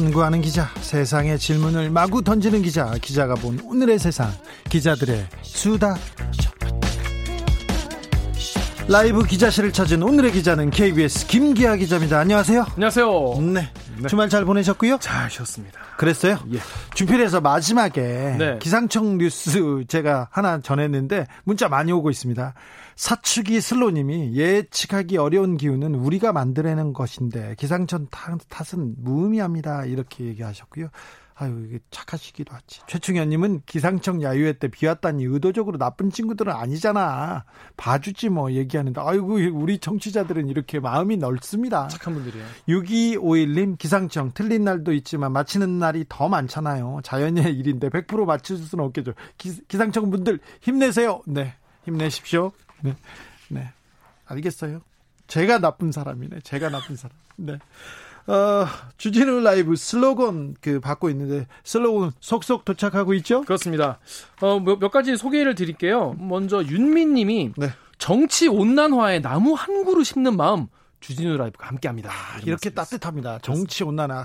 탐구하는 기자, 세상의 질문을 마구 던지는 기자, 기자가 본 오늘의 세상, 기자들의 수다. 라이브 기자실을 찾은 오늘의 기자는 KBS 김기아 기자입니다. 안녕하세요. 안녕하세요. 네. 네. 주말 잘 보내셨고요? 잘 쉬었습니다. 그랬어요? 예. 준필에서 마지막에 네. 기상청 뉴스 제가 하나 전했는데 문자 많이 오고 있습니다. 사축이 슬로님이 예측하기 어려운 기후는 우리가 만들어내는 것인데 기상청 탓은 무의미합니다. 이렇게 얘기하셨고요. 아유, 이게 착하시기도 하지. 최충현님은 기상청 야유회 때 비 왔다니 의도적으로 나쁜 친구들은 아니잖아. 봐주지 뭐 얘기하는데, 아이고, 우리 청취자들은 이렇게 마음이 넓습니다. 착한 분들이에요. 6251님, 기상청 틀린 날도 있지만 맞히는 날이 더 많잖아요. 자연의 일인데 100% 맞출 수는 없겠죠. 기, 기상청 분들 힘내세요. 네, 힘내십시오. 네, 네. 알겠어요. 제가 나쁜 사람이네. 제가 나쁜 사람. 네. 어, 주진우 라이브 슬로건 그 받고 있는데 슬로건 속속 도착하고 있죠? 그렇습니다. 어, 몇, 몇 가지 소개를 드릴게요. 먼저 윤민 님이 네. 정치 온난화에 나무 한 그루 심는 마음 주진우 라이브가 함께 합니다. 아, 이렇게 따뜻합니다. 정치 온난화. 하,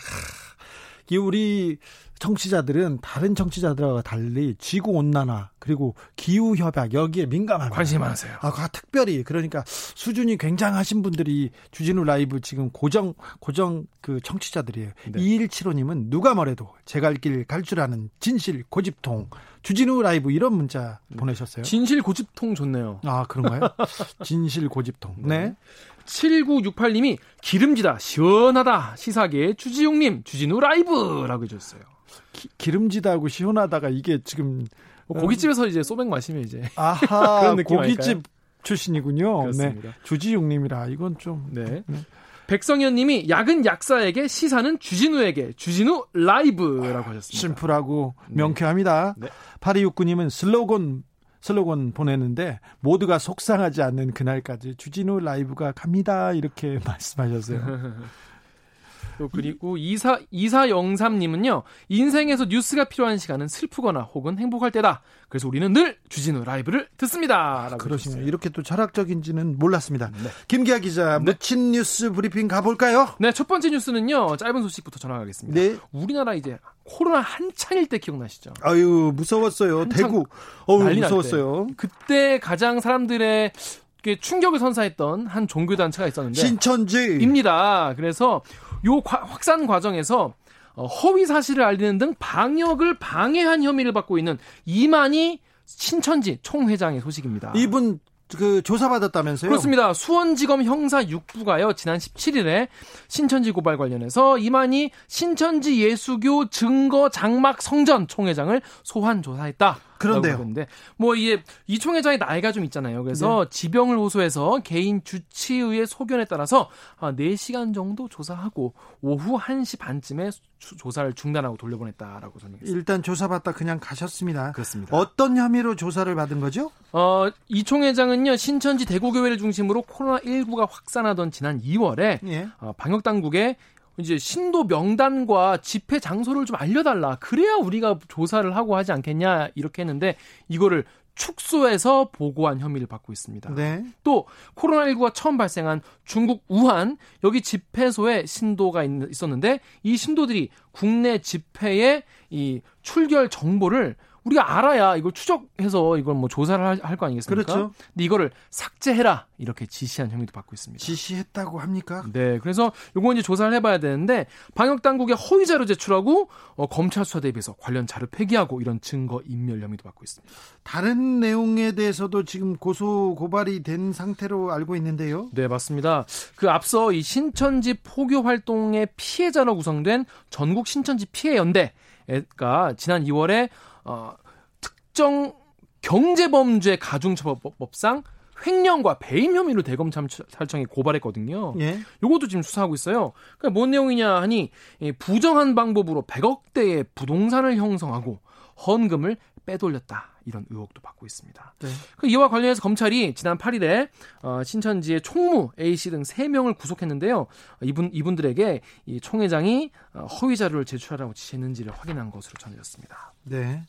이 우리 청취자들은 다른 청취자들과 달리 지구 온난화 그리고 기후 협약 여기에 민감합니다. 관심 많으세요. 아, 특별히 그러니까 수준이 굉장하신 분들이 주진우 라이브 지금 고정 고정 그 청취자들이에요. 네. 2175님은 누가 뭐래도 제갈 길 갈 줄 아는 진실 고집통 주진우 라이브 이런 문자 보내셨어요. 진실 고집통 좋네요. 아, 그런가요? 진실 고집통. 네. 네. 7968님이 기름지다 시원하다 시사계 주지용님 주진우 라이브라고 해줬어요. 기, 름지다고 시원하다가 이게 지금 뭐 고깃집에서 이제 소맥 마시면 이제 아하 그런 느낌 고깃집 아닐까요? 출신이군요. 네. 그렇습니다. 네. 주지용님이라 이건 좀 네. 네. 백성현님이 약은 약사에게 시사는 주진우에게 주진우 라이브라고 하셨습니다. 심플하고 네. 명쾌합니다. 네. 8269님은 슬로건 슬로건 보냈는데 모두가 속상하지 않는 그날까지 주진우 라이브가 갑니다 이렇게 말씀하셨어요. 또 그리고 이사 이사영삼님은요 인생에서 뉴스가 필요한 시간은 슬프거나 혹은 행복할 때다. 그래서 우리는 늘 주진우 라이브를 듣습니다. 아, 그러시네요. 이렇게 또 철학적인지는 몰랐습니다. 네. 김기아 기자 네. 멋진 뉴스 브리핑 가볼까요? 네, 첫 번째 뉴스는요 짧은 소식부터 전화가겠습니다. 네. 우리나라 이제 코로나 한창일 때 기억나시죠? 아유 무서웠어요. 대구 어우 무서웠어요. 그때 가장 사람들의 충격을 선사했던 한 종교 단체가 있었는데 신천지입니다. 그래서 요 과, 확산 과정에서 어, 허위 사실을 알리는 등 방역을 방해한 혐의를 받고 있는 이만희 신천지 총회장의 소식입니다. 이분 그 조사받았다면서요? 그렇습니다. 수원지검 형사 6부가요. 지난 17일에 신천지 고발 관련해서 이만희 신천지 예수교 증거 장막 성전 총회장을 소환 조사했다. 그런데요. 근데 뭐 이게 이 총회장의 나이가 좀 있잖아요. 그래서 네. 지병을 호소해서 개인 주치의의 소견에 따라서 4시간 정도 조사하고 오후 1시 반쯤에 조사를 중단하고 돌려보냈다라고 설명했습니다. 일단 조사받다 그냥 가셨습니다. 그렇습니다. 어떤 혐의로 조사를 받은 거죠? 어, 이 총회장은요. 신천지 대구교회를 중심으로 코로나 19가 확산하던 지난 2월에 예. 어, 방역 당국에 이제 신도 명단과 집회 장소를 좀 알려달라. 그래야 우리가 조사를 하고 하지 않겠냐 이렇게 했는데 이거를 축소해서 보고한 혐의를 받고 있습니다. 네. 또 코로나19가 처음 발생한 중국 우한 여기 집회소에 신도가 있었는데 이 신도들이 국내 집회에 이 출결 정보를 우리가 알아야 이걸 추적해서 이걸 뭐 조사를 할 거 아니겠습니까? 그렇죠. 근데 이거를 삭제해라 이렇게 지시한 혐의도 받고 있습니다. 지시했다고 합니까? 네, 그래서 요거 이제 조사를 해봐야 되는데 방역 당국에 허위 자료 제출하고 어, 검찰 수사 대비해서 관련 자료 폐기하고 이런 증거 인멸 혐의도 받고 있습니다. 다른 내용에 대해서도 지금 고소 고발이 된 상태로 알고 있는데요. 네, 맞습니다. 그 앞서 이 신천지 포교 활동의 피해자로 구성된 전국 신천지 피해 연대가 지난 2월에 어, 특정 경제범죄 가중처벌법상 횡령과 배임 혐의로 대검 찰청에 고발했거든요. 예. 요것도 지금 수사하고 있어요. 그러니까 뭔 내용이냐 하니 부정한 방법으로 100억대의 부동산을 형성하고 헌금을 빼돌렸다. 이런 의혹도 받고 있습니다. 네. 그 이와 관련해서 검찰이 지난 8일에 어, 신천지의 총무 A 씨 등 3명을 구속했는데요. 이분 이분들에게 이 총회장이 어, 허위 자료를 제출하라고 지시했는지를 확인한 것으로 전해졌습니다. 네.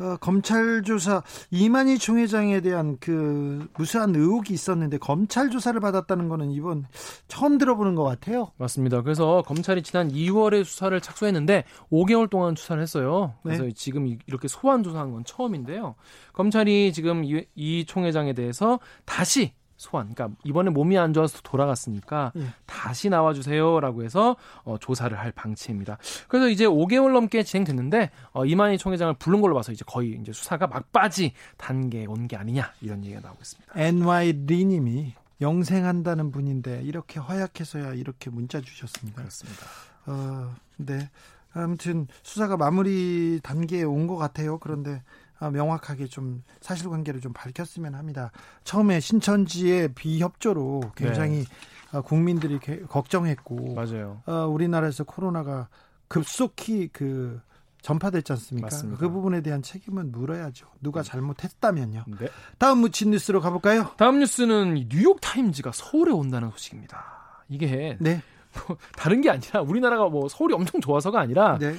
어, 검찰 조사 이만희 총회장에 대한 그 무수한 의혹이 있었는데 검찰 조사를 받았다는 거는 이번 처음 들어보는 것 같아요. 맞습니다. 그래서 검찰이 지난 2월에 수사를 착수했는데 5개월 동안 수사를 했어요. 그래서 네. 지금 이렇게 소환 조사한 건 처음인데요. 검찰이 지금 이, 이 총회장에 대해서 다시 소환. 그러니까 이번에 몸이 안 좋아서 돌아갔으니까 예. 다시 나와주세요라고 해서 어, 조사를 할 방침입니다. 그래서 이제 5개월 넘게 진행됐는데 어, 이만희 총회장을 부른 걸로 봐서 이제 거의 이제 수사가 막바지 단계에 온 게 아니냐 이런 얘기가 나오고 있습니다. NY 리님이 영생한다는 분인데 이렇게 허약해서야 이렇게 문자 주셨습니다. 그렇습니다. 어, 네. 아무튼 수사가 마무리 단계에 온 것 같아요. 그런데 아, 명확하게 좀 사실관계를 좀 밝혔으면 합니다. 처음에 신천지의 비협조로 굉장히 네. 아, 국민들이 걱정했고 맞아요. 어, 우리나라에서 코로나가 급속히 그 전파됐지 않습니까? 맞습니다. 그 부분에 대한 책임은 물어야죠. 누가 네. 잘못했다면요. 네. 다음 묻힌 뉴스로 가볼까요? 다음 뉴스는 뉴욕 타임즈가 서울에 온다는 소식입니다. 이게 네. 뭐 다른 게 아니라 우리나라가 뭐 서울이 엄청 좋아서가 아니라 네.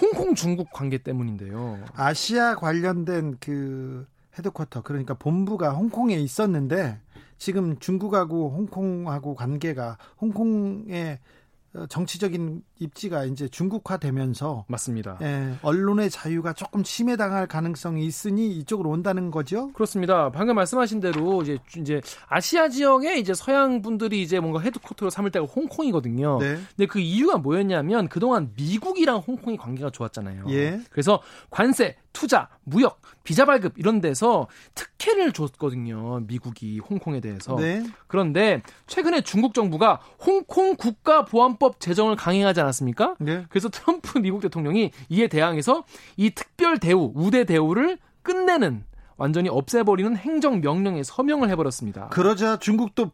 홍콩 중국 관계 때문인데요. 아시아 관련된 그 헤드쿼터 그러니까 본부가 홍콩에 있었는데 지금 중국하고 홍콩하고 관계가 홍콩의 어, 정치적인 입지가 이제 중국화되면서 맞습니다. 예, 언론의 자유가 조금 침해당할 가능성이 있으니 이쪽으로 온다는 거죠. 그렇습니다. 방금 말씀하신 대로 이제 이제 아시아 지역에 이제 서양 분들이 이제 뭔가 헤드쿼터로 삼을 때가 홍콩이거든요. 네. 근데 그 이유가 뭐였냐면 그동안 미국이랑 홍콩이 관계가 좋았잖아요. 예. 그래서 관세, 투자, 무역, 비자 발급 이런 데서 특혜를 줬거든요. 미국이 홍콩에 대해서. 네. 그런데 최근에 중국 정부가 홍콩 국가보안법 제정을 강행하지 않았습니까? 네. 그래서 트럼프 미국 대통령이 이에 대항해서 이 특별 대우, 우대 대우를 끝내는 완전히 없애버리는 행정 명령에 서명을 해버렸습니다. 그러자 중국도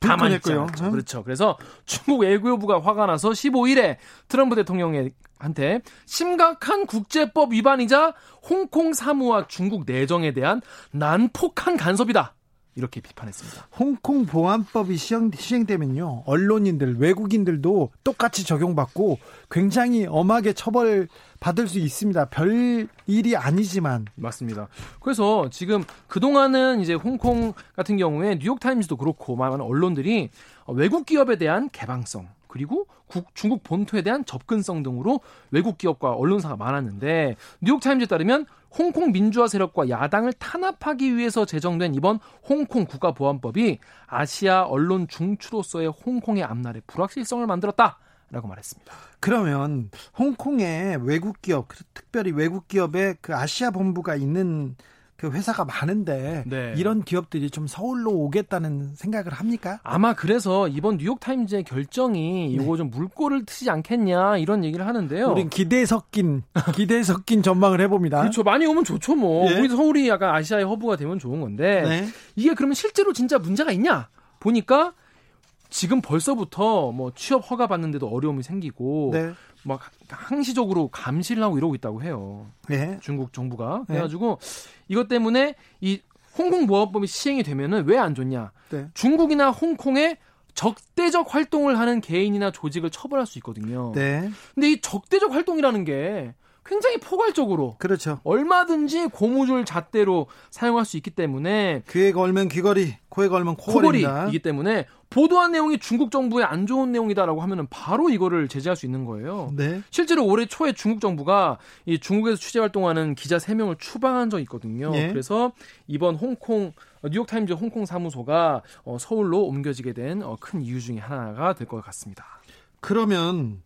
불편했고요. 그렇죠. 그래서 중국 외교부가 화가 나서 15일에 트럼프 대통령의 한테 심각한 국제법 위반이자 홍콩 사무와 중국 내정에 대한 난폭한 간섭이다. 이렇게 비판했습니다. 홍콩 보안법이 시행, 시행 되면요. 언론인들, 외국인들도 똑같이 적용받고 굉장히 엄하게 처벌 받을 수 있습니다. 별 일이 아니지만. 맞습니다. 그래서 지금 그 동안은 이제 홍콩 같은 경우에 뉴욕 타임즈도 그렇고 많은 언론들이 외국 기업에 대한 개방성 그리고 국, 중국 본토에 대한 접근성 등으로 외국 기업과 언론사가 많았는데 뉴욕 타임즈에 따르면 홍콩 민주화 세력과 야당을 탄압하기 위해서 제정된 이번 홍콩 국가보안법이 아시아 언론 중추로서의 홍콩의 앞날에 불확실성을 만들었다. 라고 말했습니다. 그러면 홍콩의 외국 기업, 특별히 외국 기업의 그 아시아 본부가 있는 그 회사가 많은데 네. 이런 기업들이 좀 서울로 오겠다는 생각을 합니까? 아마 그래서 이번 뉴욕 타임즈의 결정이 이거 네. 좀 물꼬를 트지 않겠냐 이런 얘기를 하는데요. 우린 기대 섞인 기대 섞인 전망을 해봅니다. 그렇죠. 많이 오면 좋죠 뭐. 예. 우리 서울이 약간 아시아의 허브가 되면 좋은 건데 네. 이게 그러면 실제로 진짜 문제가 있냐 보니까 지금 벌써부터 뭐 취업 허가 받는데도 어려움이 생기고 네. 막 항시적으로 감시를 하고 이러고 있다고 해요. 네. 중국 정부가 네. 그래가지고 이것 때문에 이 홍콩 보안법이 시행이 되면은 왜 안 좋냐? 네. 중국이나 홍콩에 적대적 활동을 하는 개인이나 조직을 처벌할 수 있거든요. 네. 근데 이 적대적 활동이라는 게 굉장히 포괄적으로 그렇죠. 얼마든지 고무줄 잣대로 사용할 수 있기 때문에 귀에 걸면 귀걸이, 코에 걸면 코걸이다. 이기 때문에 보도한 내용이 중국 정부의 안 좋은 내용이다라고 하면은 바로 이거를 제재할 수 있는 거예요. 네. 실제로 올해 초에 중국 정부가 이 중국에서 취재 활동하는 기자 3명을 추방한 적이 있거든요. 네. 그래서 이번 홍콩 뉴욕 타임즈 홍콩 사무소가 어, 서울로 옮겨지게 된큰 어, 이유 중에 하나가 될 것 같습니다. 그러면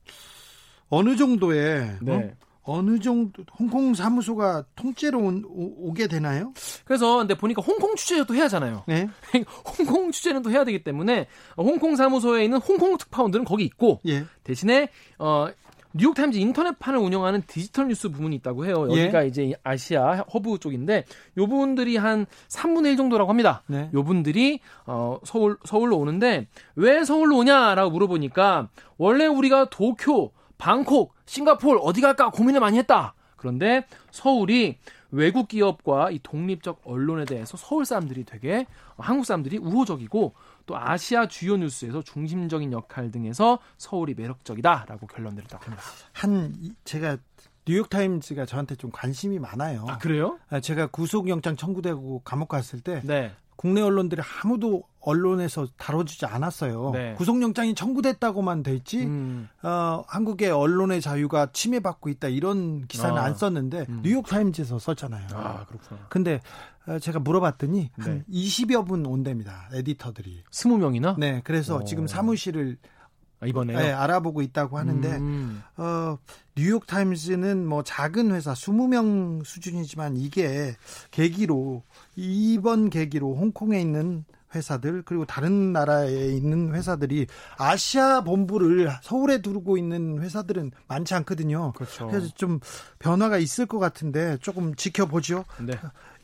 어느 정도의 네. 어? 어느 정도 홍콩 사무소가 통째로 오, 게 되나요? 그래서 근데 보니까 홍콩 취재도 해야 하잖아요. 네. 홍콩 취재는 또 해야 되기 때문에 홍콩 사무소에 있는 홍콩 특파원들은 거기 있고 예. 대신에 어 뉴욕타임즈 인터넷판을 운영하는 디지털 뉴스 부문이 있다고 해요. 예. 여기가 예. 이제 아시아 허브 쪽인데 요 분들이 한 3분의 1 정도라고 합니다. 네. 요 분들이 어 서울 서울로 오는데 왜 서울로 오냐라고 물어보니까 원래 우리가 도쿄 방콕, 싱가폴 어디 갈까 고민을 많이 했다. 그런데 서울이 외국 기업과 이 독립적 언론에 대해서 서울 사람들이 되게 한국 사람들이 우호적이고 또 아시아 주요 뉴스에서 중심적인 역할 등에서 서울이 매력적이다라고 결론 내렸다고 합니다. 한 제가 뉴욕 타임즈가 저한테 좀 관심이 많아요. 아 그래요? 아, 제가 구속영장 청구되고 감옥 갔을 때 네. 국내 언론들이 아무도 언론에서 다뤄주지 않았어요. 네. 구속영장이 청구됐다고,만 돼 있지. 음. 어, 한국의 언론의 자유가 침해받고 있다 이런 기사는 아. 안 썼는데 음. 뉴욕 타임즈에서 썼잖아요. 아 그렇구나. 근데 어, 제가 물어봤더니 네. 한 20여 분 온답니다. 에디터들이. 20명이나? 네. 그래서 오. 지금 사무실을 아, 이번에 네, 알아보고 있다고 하는데 음. 어, 뉴욕 타임즈는 뭐 작은 회사 20명 수준이지만 이게 계기로 이번 계기로 홍콩에 있는 회사들 그리고 다른 나라에 있는 회사들이 아시아 본부를 서울에 두고 있는 회사들은 많지 않거든요. 그렇죠. 그래서 좀 변화가 있을 것 같은데 조금 지켜보죠. 네.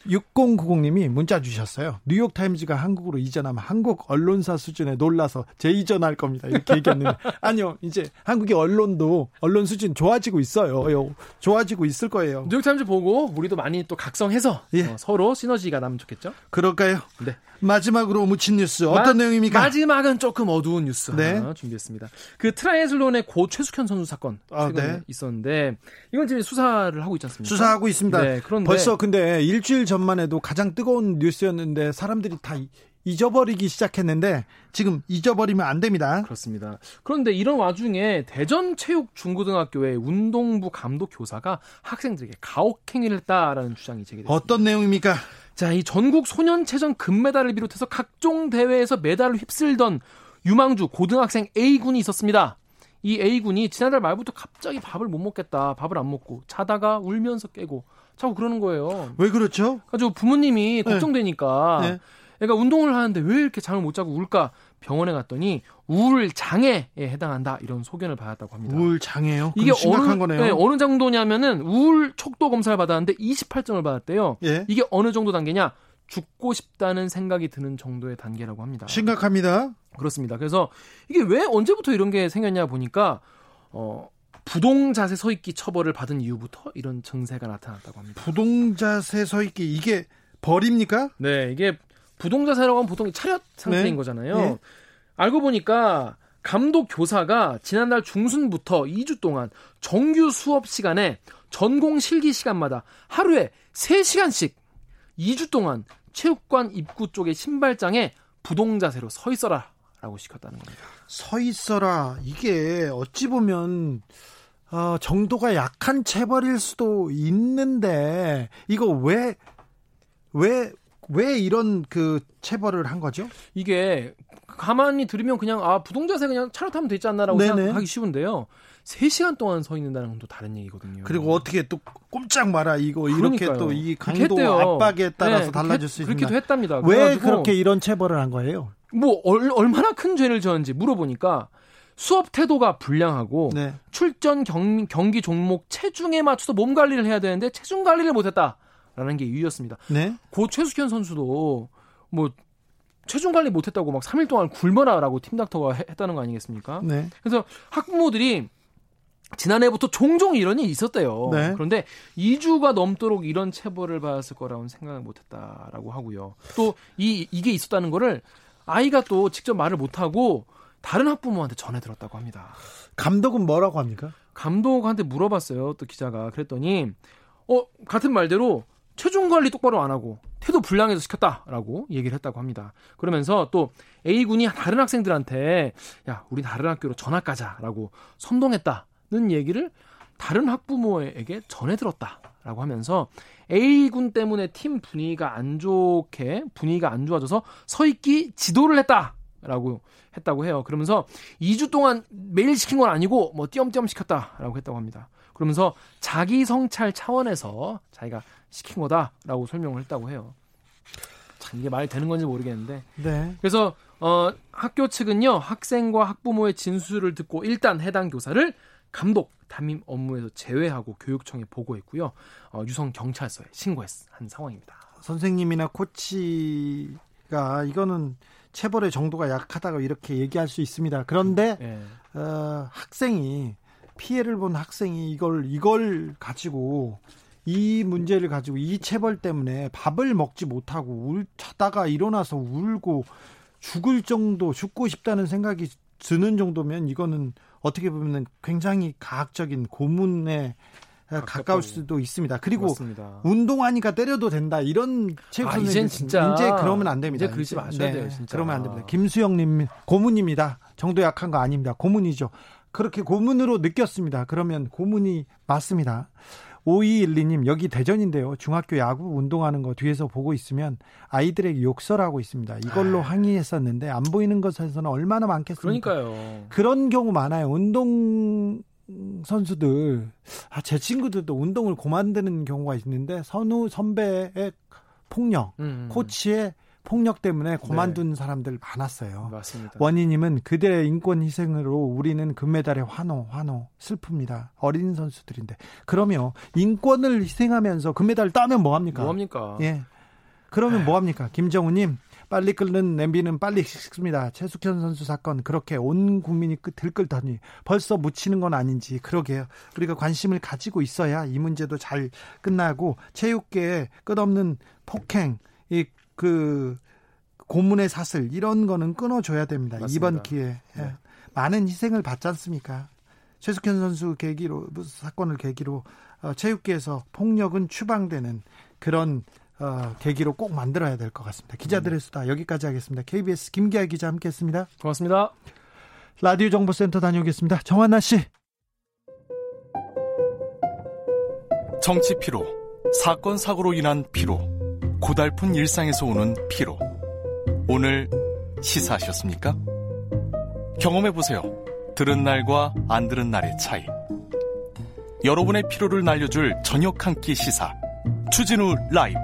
6090님이 문자 주셨어요. 뉴욕타임즈가 한국으로 이전하면 한국 언론사 수준에 놀라서 재이전할 겁니다. 이렇게 얘기했는데 아니요. 이제 한국의 언론도 언론 수준 좋아지고 있어요. 좋아지고 있을 거예요. 뉴욕타임즈 보고 우리도 많이 또 각성해서 예. 어, 서로 시너지가 나면 좋겠죠? 그럴까요? 네. 마지막으로 묻힌 뉴스 어떤 마, 내용입니까? 마지막은 조금 어두운 뉴스 네. 하나 준비했습니다. 그 트라이애슬론의 고 최숙현 선수 사건 아, 네. 있었는데 이건 지금 수사를 하고 있지 않습니까? 수사하고 있습니다. 네, 그런데 벌써 근데 일주일 전만 해도 가장 뜨거운 뉴스였는데 사람들이 다 잊어버리기 시작했는데 지금 잊어버리면 안 됩니다. 그렇습니다. 그런데 이런 와중에 대전 체육 중고등학교의 운동부 감독 교사가 학생들에게 가혹행위를 했다라는 주장이 제기됐습니다. 어떤 내용입니까? 자, 이 전국 소년체전 금메달을 비롯해서 각종 대회에서 메달을 휩쓸던 유망주 고등학생 A군이 있었습니다. 이 A군이 지난달 말부터 갑자기 밥을 못 먹겠다. 밥을 안 먹고 자다가 울면서 깨고 자꾸 그러는 거예요. 왜 그렇죠? 가지고 부모님이 네. 걱정되니까 네. 애가 운동을 하는데 왜 이렇게 잠을 못 자고 울까? 병원에 갔더니 우울 장애에 해당한다 이런 소견을 받았다고 합니다. 우울 장애요? 이게 어느 거네요. 네, 어느 정도냐면은 우울 척도 검사를 받았는데 28점을 받았대요. 예? 이게 어느 정도 단계냐? 죽고 싶다는 생각이 드는 정도의 단계라고 합니다. 심각합니다. 그렇습니다. 그래서 이게 왜 언제부터 이런 게 생겼냐 보니까 어 부동자세 서있기 처벌을 받은 이후부터 이런 증세가 나타났다고 합니다. 부동자세 서있기 이게 벌입니까? 네, 이게 부동자세라고 하면 보통 차렷 상태인 네. 거잖아요. 네. 알고 보니까 감독 교사가 지난달 중순부터 2주 동안 정규 수업 시간에 전공 실기 시간마다 하루에 3시간씩 2주 동안 체육관 입구 쪽의 신발장에 부동자세로 서 있어라 라고 시켰다는 겁니다. 서 있어라. 이게 어찌 보면 어, 정도가 약한 체벌일 수도 있는데 이거 왜 왜, 왜 이런 그 체벌을 한 거죠? 이게 가만히 들으면 그냥 아 부동자세 그냥 차로 타면 되지 않나라고 네네. 생각하기 쉬운데요. 3시간 동안 서 있는다는 건 또 다른 얘기거든요. 그리고 어떻게 또 꼼짝 마라 이거 이렇게 또 이 강도 압박에 따라서 네, 달라질 수 있습니다. 그렇게도 했답니다. 왜 그렇게 이런 체벌을 한 거예요? 뭐 얼, 얼마나 큰 죄를 지었는지 물어보니까 수업 태도가 불량하고 네. 출전 경, 경기 종목 체중에 맞춰서 몸 관리를 해야 되는데 체중 관리를 못했다라는 게 이유였습니다. 네? 고 최숙현 선수도 뭐 체중 관리 못했다고 막 3일 동안 굶어라라고 팀 닥터가 했다는 거 아니겠습니까? 네. 그래서 학부모들이 지난해부터 종종 이런 일이 있었대요. 네. 그런데 2주가 넘도록 이런 체벌을 받았을 거라고는 생각을 못했다라고 하고요. 또 이 이게 있었다는 거를 아이가 또 직접 말을 못하고 다른 학부모한테 전해 들었다고 합니다. 감독은 뭐라고 합니까? 감독한테 물어봤어요. 또 기자가 그랬더니 어 같은 말대로 체중 관리 똑바로 안 하고 태도 불량해서 시켰다라고 얘기를 했다고 합니다. 그러면서 또 A군이 다른 학생들한테 야 우리 다른 학교로 전학 가자라고 선동했다는 얘기를 다른 학부모에게 전해 들었다라고 하면서 A군 때문에 팀 분위기가 안 좋게 분위기가 안 좋아져서 서 있기 지도를 했다 라고 했다고 해요. 그러면서 2주 동안 매일 시킨 건 아니고 뭐 띄엄띄엄 시켰다라고 했다고 합니다. 그러면서 자기 성찰 차원에서 자기가 시킨 거다라고 설명을 했다고 해요. 참 이게 말이 되는 건지 모르겠는데. 네. 그래서 어, 학교 측은요 학생과 학부모의 진술을 듣고 일단 해당 교사를 감독 담임 업무에서 제외하고 교육청에 보고했고요. 어, 유성 경찰서에 신고한 상황입니다. 선생님이나 코치가 이거는 체벌의 정도가 약하다고 이렇게 얘기할 수 있습니다. 그런데 네. 어, 학생이 피해를 본 학생이 이걸 이걸 가지고 이 문제를 가지고 이 체벌 때문에 밥을 먹지 못하고 울 자다가 일어나서 울고 죽을 정도 죽고 싶다는 생각이 드는 정도면 이거는 어떻게 보면 굉장히 가학적인 고문에 가까울 수도 있습니다. 그리고 맞습니다. 운동하니까 때려도 된다 이런 체육 아, 선생님 진짜 이제 그러면 안 됩니다. 이제 그러지 마셔야 네, 돼요. 진짜. 그러면 안 됩니다. 김수영님 고문입니다. 정도 약한 거 아닙니다. 고문이죠. 그렇게 고문으로 느꼈습니다. 그러면 고문이 맞습니다. 5212님, 여기 대전인데요. 중학교 야구 운동하는 거 뒤에서 보고 있으면 아이들에게 욕설하고 있습니다. 이걸로 아. 항의했었는데 안 보이는 것에서는 얼마나 많겠습니까? 그러니까요. 그런 경우 많아요. 운동 선수들, 아, 제 친구들도 운동을 고만드는 경우가 있는데 선우 선배의 폭력, 음. 음. 코치의 폭력 때문에 고만둔 네. 사람들 많았어요. 맞습니다. 원희님은 그들의 인권 희생으로 우리는 금메달에 환호, 환호, 슬픕니다. 어린 선수들인데. 그러면 인권을 희생하면서 금메달 따면 뭐합니까? 뭐합니까? 예. 그러면 네. 뭐합니까? 김정우님, 빨리 끓는 냄비는 빨리 식습니다. 최숙현 선수 사건 그렇게 온 국민이 들끓더니 벌써 묻히는 건 아닌지 그러게요. 우리가 관심을 가지고 있어야 이 문제도 잘 끝나고 체육계에 끝없는 폭행, 이그 고문의 사슬 이런 거는 끊어줘야 됩니다. 맞습니다. 이번 기회에 네. 많은 희생을 받지 않습니까? 최숙현 선수 계기로 사건을 계기로 어, 체육계에서 폭력은 추방되는 그런 어, 계기로 꼭 만들어야 될 것 같습니다. 기자들의 수다 여기까지 하겠습니다. KBS 김기아 기자 함께했습니다. 고맙습니다. 라디오 정보센터 다녀오겠습니다. 정한나 씨. 정치 피로, 사건 사고로 인한 피로. 고달픈 일상에서 오는 피로. 오늘 시사하셨습니까? 경험해 보세요. 들은 날과 안 들은 날의 차이. 여러분의 피로를 날려줄 저녁 한 끼 시사. 추진우 라이브.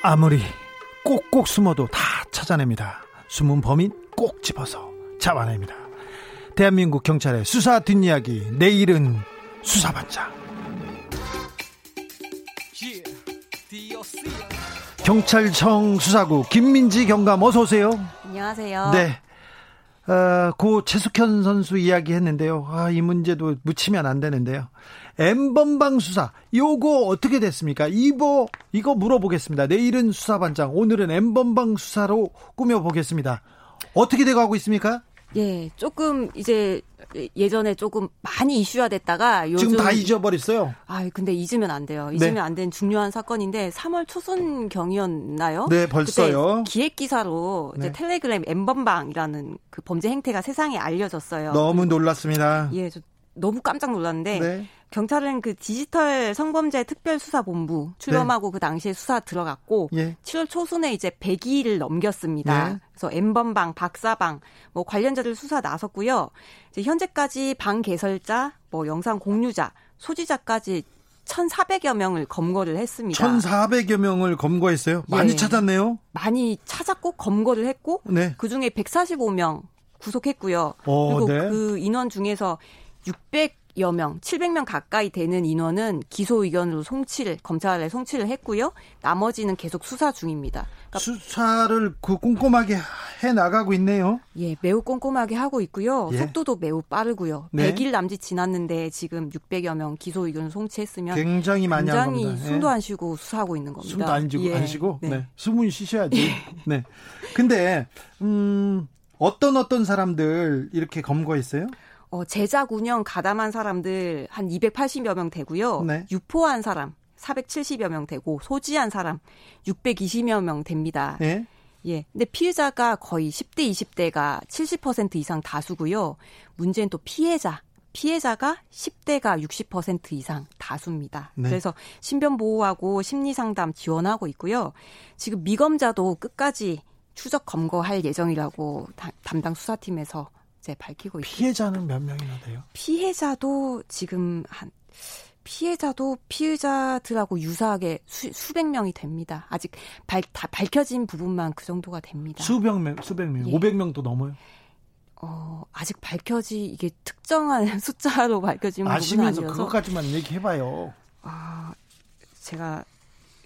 아무리 꼭꼭 숨어도 다 찾아냅니다. 숨은 범인 꼭 집어서 잡아냅니다. 대한민국 경찰의 수사 뒷이야기 내일은 수사반장 경찰청 수사구 김민지 경감 어서 오세요. 안녕하세요. 네. 어, 고 최숙현 선수 이야기 했는데요. 아, 이 문제도 묻히면 안 되는데요. 엠번방 수사, 요거 어떻게 됐습니까? 이거, 이거 물어보겠습니다. 내일은 수사반장, 오늘은 엠번방 수사로 꾸며 보겠습니다. 어떻게 돼가고 있습니까? 예, 조금 이제 예전에 조금 많이 이슈화 됐다가 요즘 지금 다 잊어버렸어요. 아, 근데 잊으면 안 돼요. 잊으면 네. 안된 중요한 사건인데 3월 초순 경이었나요? 네, 벌써요. 기획 기사로 네. 이제 텔레그램 엠번방이라는 그 범죄 행태가 세상에 알려졌어요. 너무 놀랐습니다. 예, 저 너무 깜짝 놀랐는데 네. 경찰은 그 디지털 성범죄 특별수사본부 출범하고 네. 그 당시에 수사 들어갔고 예. 7월 초순에 이제 100일을 넘겼습니다. 네. 그래서 엠번방, 박사방 뭐 관련자들 수사 나섰고요. 현재까지 방 개설자, 뭐 영상 공유자, 소지자까지 1,400여 명을 검거를 했습니다. 1,400여 명을 검거했어요? 많이 예. 찾았네요. 많이 찾았고 검거를 했고 네. 그중에 145명 구속했고요. 어, 그리고 네. 그 인원 중에서 600 여 명, 700명 가까이 되는 인원은 기소 의견으로 송치를 검찰에 송치를 했고요. 나머지는 계속 수사 중입니다. 그러니까 수사를 그 꼼꼼하게 해 나가고 있네요. 예, 매우 꼼꼼하게 하고 있고요. 예. 속도도 매우 빠르고요. 네. 100일 남짓 지났는데 지금 600여 명 기소 의견을 송치했으면 굉장히 많이 굉장히 한 겁니다. 숨도 예. 안 쉬고 수사하고 있는 겁니다. 숨도 안 쉬고 예. 안 쉬고 네. 네. 숨은 쉬셔야지. 네. 근데 음 어떤 어떤 사람들 이렇게 검거했어요? 어, 제작 운영 가담한 사람들 한 280여 명 되고요. 네. 유포한 사람 470여 명 되고 소지한 사람 620여 명 됩니다. 네. 예. 근데 피해자가 거의 10대, 20대가 70% 이상 다수고요. 문제는 또 피해자. 피해자가 10대가 60% 이상 다수입니다. 네. 그래서 신변 보호하고 심리 상담 지원하고 있고요. 지금 미검자도 끝까지 추적 검거할 예정이라고 담당 수사팀에서 이제 밝히고 있습니다. 피해자는 몇 명이나 돼요? 피해자도 지금 한 피해자도 피해자들하고 유사하게 수, 백 명이 됩니다. 아직 발, 다 밝혀진 부분만 그 정도가 됩니다. 수백 명, 수백 명, 예. 500명도 넘어요? 어, 아직 밝혀지 이게 특정한 숫자로 밝혀진 부분은 아니어서 그것까지만 얘기해봐요. 아, 제가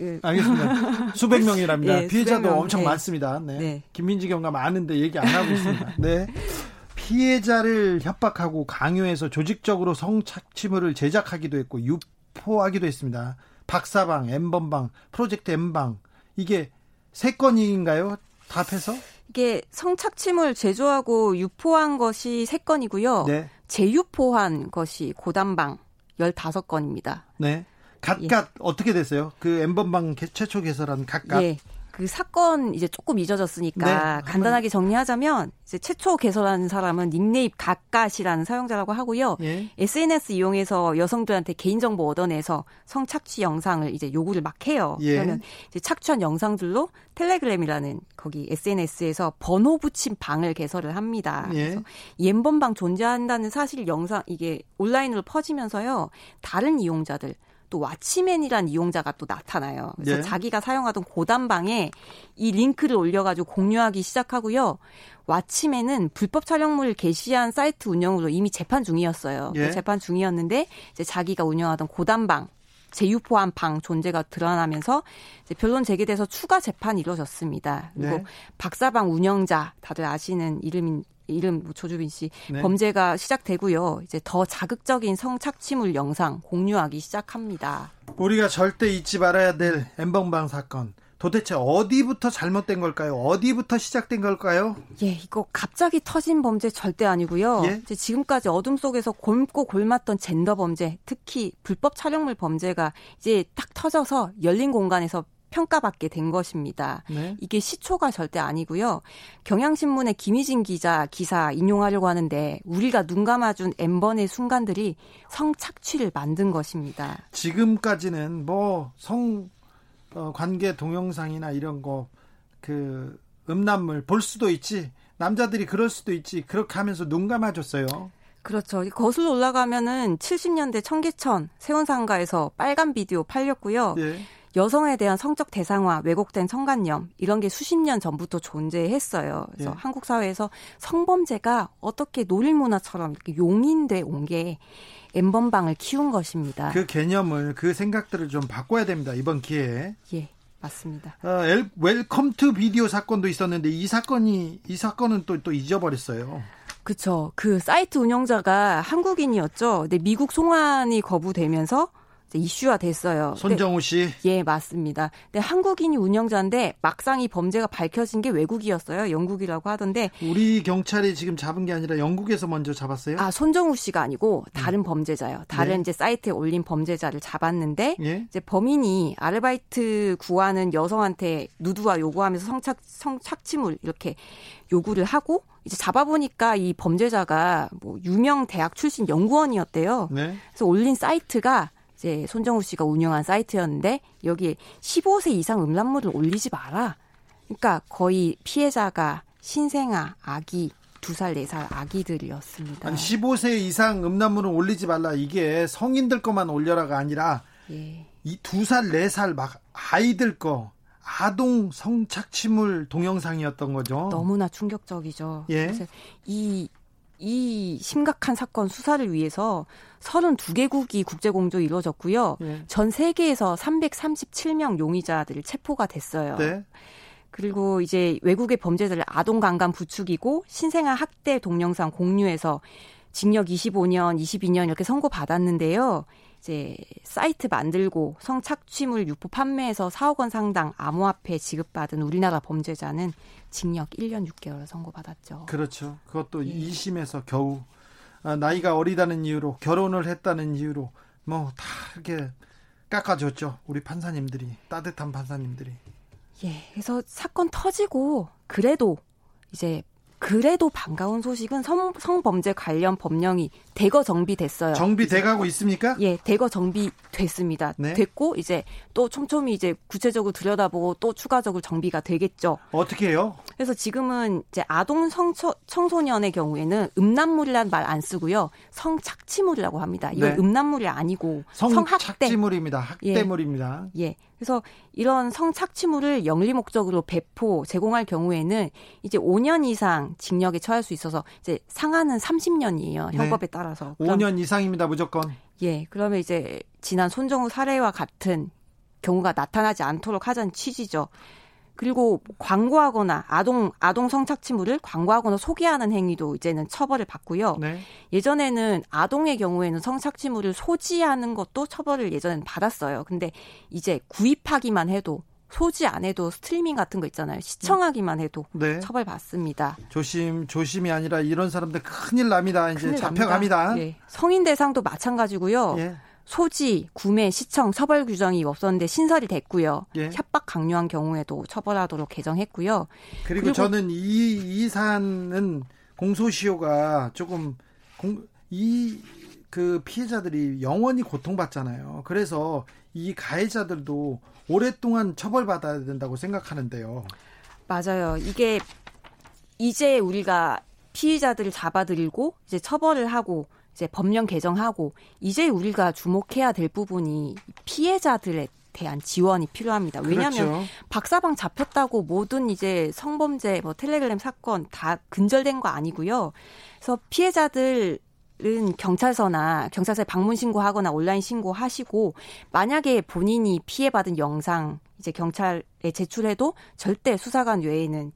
예. 알겠습니다. 수백 명이랍니다. 예, 피해자도 명. 엄청 네. 많습니다. 네. 네. 김민지 경감 아는데 얘기 안 하고 있습니다. 네. 피해자를 협박하고 강요해서 조직적으로 성착취물을 제작하기도 했고 유포하기도 했습니다. 박사방, 엠번방, 프로젝트 엠방 이게 세 건인가요? 다 합해서? 이게 성착취물 제조하고 유포한 것이 세 건이고요. 네. 재유포한 것이 고단방 15건입니다. 네. 각각 예. 어떻게 됐어요? 그 엠번방 최초 개설한 각각? 예. 그 사건 이제 조금 잊어졌으니까 네, 간단하게 정리하자면 이제 최초 개설한 사람은 닉네임 각갓이라는 사용자라고 하고요. 예. SNS 이용해서 여성들한테 개인정보 얻어내서 성착취 영상을 이제 요구를 막 해요. 예. 그러면 이제 착취한 영상들로 텔레그램이라는 거기 SNS에서 번호 붙인 방을 개설을 합니다. 예. 그래서 옌번방 존재한다는 사실 영상 이게 온라인으로 퍼지면서요. 다른 이용자들 또 왓치맨이란 이용자가 또 나타나요. 그래서 네. 자기가 사용하던 고단방에 이 링크를 올려가지고 공유하기 시작하고요. 왓치맨은 불법 촬영물을 게시한 사이트 운영으로 이미 재판 중이었어요. 예. 재판 중이었는데 이제 자기가 운영하던 고단방 재유포한 방 존재가 드러나면서 이제 변론 제기돼서 추가 재판이 이루어졌습니다. 그리고 네. 박사방 운영자 다들 아시는 이름인 이름 뭐 조주빈 씨 네. 범죄가 시작되고요. 이제 더 자극적인 성착취물 영상 공유하기 시작합니다. 우리가 절대 잊지 말아야 될 엠번방 사건. 도대체 어디부터 잘못된 걸까요? 어디부터 시작된 걸까요? 예, 이거 갑자기 터진 범죄 절대 아니고요. 예? 이제 지금까지 어둠 속에서 곪고 골맞던 젠더 범죄, 특히 불법 촬영물 범죄가 이제 딱 터져서 열린 공간에서 평가받게 된 것입니다. 네. 이게 시초가 절대 아니고요. 경향신문의 김희진 기자 기사 인용하려고 하는데 우리가 눈 감아준 엠번의 순간들이 성착취를 만든 것입니다. 지금까지는 뭐성 어, 관계 동영상이나 이런 거 그 음란물 볼 수도 있지 남자들이 그럴 수도 있지 그렇게 하면서 눈 감아줬어요. 그렇죠. 거슬러 올라가면은 70년대 청계천 세운상가에서 빨간 비디오 팔렸고요. 예. 여성에 대한 성적 대상화, 왜곡된 성관념 이런 게 수십 년 전부터 존재했어요. 그래서 예. 한국 사회에서 성범죄가 어떻게 놀이 문화처럼 이렇게 용인돼 온 게 N번방을 키운 것입니다. 그 개념을 그 생각들을 좀 바꿔야 됩니다. 이번 기회에. 예. 맞습니다. 어, 엘, Welcome to Video 사건도 있었는데 이 사건이 이 사건은 또 또 잊어버렸어요. 그렇죠. 그 사이트 운영자가 한국인이었죠. 근데 미국 송환이 거부되면서 이슈화 됐어요. 손정우 씨? 예, 맞습니다. 근데 한국인이 운영자인데 막상 이 범죄가 밝혀진 게 외국이었어요. 영국이라고 하던데. 우리 경찰이 지금 잡은 게 아니라 영국에서 먼저 잡았어요? 아, 손정우 씨가 아니고 다른 음. 범죄자요. 다른 네. 이제 사이트에 올린 범죄자를 잡았는데 예? 이제 범인이 아르바이트 구하는 여성한테 누드와 요구하면서 성착 성착취물 이렇게 요구를 하고 이제 잡아보니까 이 범죄자가 뭐 유명 대학 출신 연구원이었대요. 네. 그래서 올린 사이트가 이제 손정우 씨가 운영한 사이트였는데 여기에 15세 이상 음란물을 올리지 마라. 그러니까 거의 피해자가 신생아, 아기, 두 살, 네 살 아기들이었습니다. 아니, 15세 이상 음란물을 올리지 말라. 이게 성인들 것만 올려라가 아니라 예. 이두 살, 네 살 막 아이들 거 아동 성착취물 동영상이었던 거죠. 너무나 충격적이죠. 예. 이 이 심각한 사건 수사를 위해서 32개국이 국제공조 이루어졌고요. 네. 전 세계에서 337명 용의자들이 체포가 됐어요. 네. 그리고 이제 외국의 범죄자를 아동 강간 부추기고 신생아 학대 동영상 공유해서 징역 25년, 22년 이렇게 선고받았는데요. 이제 사이트 만들고 성착취물 유포 판매해서 4억 원 상당 암호화폐 지급받은 우리나라 범죄자는 징역 1년 6개월 선고받았죠. 그렇죠. 그것도 예. 2심에서 겨우 아, 나이가 어리다는 이유로 결혼을 했다는 이유로 뭐 다 이렇게 깎아줬죠. 우리 판사님들이 따뜻한 판사님들이. 예. 그래서 사건 터지고 그래도 이제 그래도 반가운 소식은 성, 성범죄 관련 법령이 대거 정비됐어요. 정비돼 가고 있습니까? 예, 대거 정비됐습니다. 네. 됐고 이제 또 촘촘히 이제 구체적으로 들여다보고 또 추가적으로 정비가 되겠죠. 어떻게 해요? 그래서 지금은 이제 아동 성처, 청소년의 경우에는 음란물이라는 말안 쓰고요. 성착취물이라고 합니다. 이건 네. 음란물이 아니고 성착취물입니다. 학대물입니다. 예. 예. 그래서 이런 성착취물을 영리 목적으로 배포 제공할 경우에는 이제 5년 이상 징역에 처할 수 있어서 이제 상한은 30년이에요. 형법에 네. 따라서. 5년 이상입니다, 무조건. 예. 그러면 이제 지난 손정우 사례와 같은 경우가 나타나지 않도록 하자는 취지죠. 그리고 광고하거나 아동 아동 성착취물을 광고하거나 소개하는 행위도 이제는 처벌을 받고요. 네. 예전에는 아동의 경우에는 성착취물을 소지하는 것도 처벌을 예전에는 받았어요. 근데 이제 구입하기만 해도 소지 안 해도 스트리밍 같은 거 있잖아요. 시청하기만 해도 네. 처벌 받습니다. 조심 조심이 아니라 이런 사람들 큰일 납니다. 이제 큰일 잡혀갑니다. 네. 성인 대상도 마찬가지고요. 예. 소지, 구매, 시청, 처벌 규정이 없었는데 신설이 됐고요. 예. 협박 강요한 경우에도 처벌하도록 개정했고요. 그리고, 그리고 저는 이, 이 사안은 공소시효가 조금 공, 이, 그 피해자들이 영원히 고통받잖아요. 그래서 이 가해자들도 오랫동안 처벌받아야 된다고 생각하는데요. 맞아요. 이게 이제 우리가 피해자들을 잡아들이고 이제 처벌을 하고 이제 법령 개정하고 이제 우리가 주목해야 될 부분이 피해자들에 대한 지원이 필요합니다. 왜냐하면 그렇죠. 박사방 잡혔다고 모든 이제 성범죄 뭐 텔레그램 사건 다 근절된 거 아니고요. 그래서 피해자들 은 경찰서나 경찰서에 방문 신고하거나 온라인 신고하시고 만약에 본인이 피해받은 영상 이제 경찰에 제출해도 절대 수사관 외에는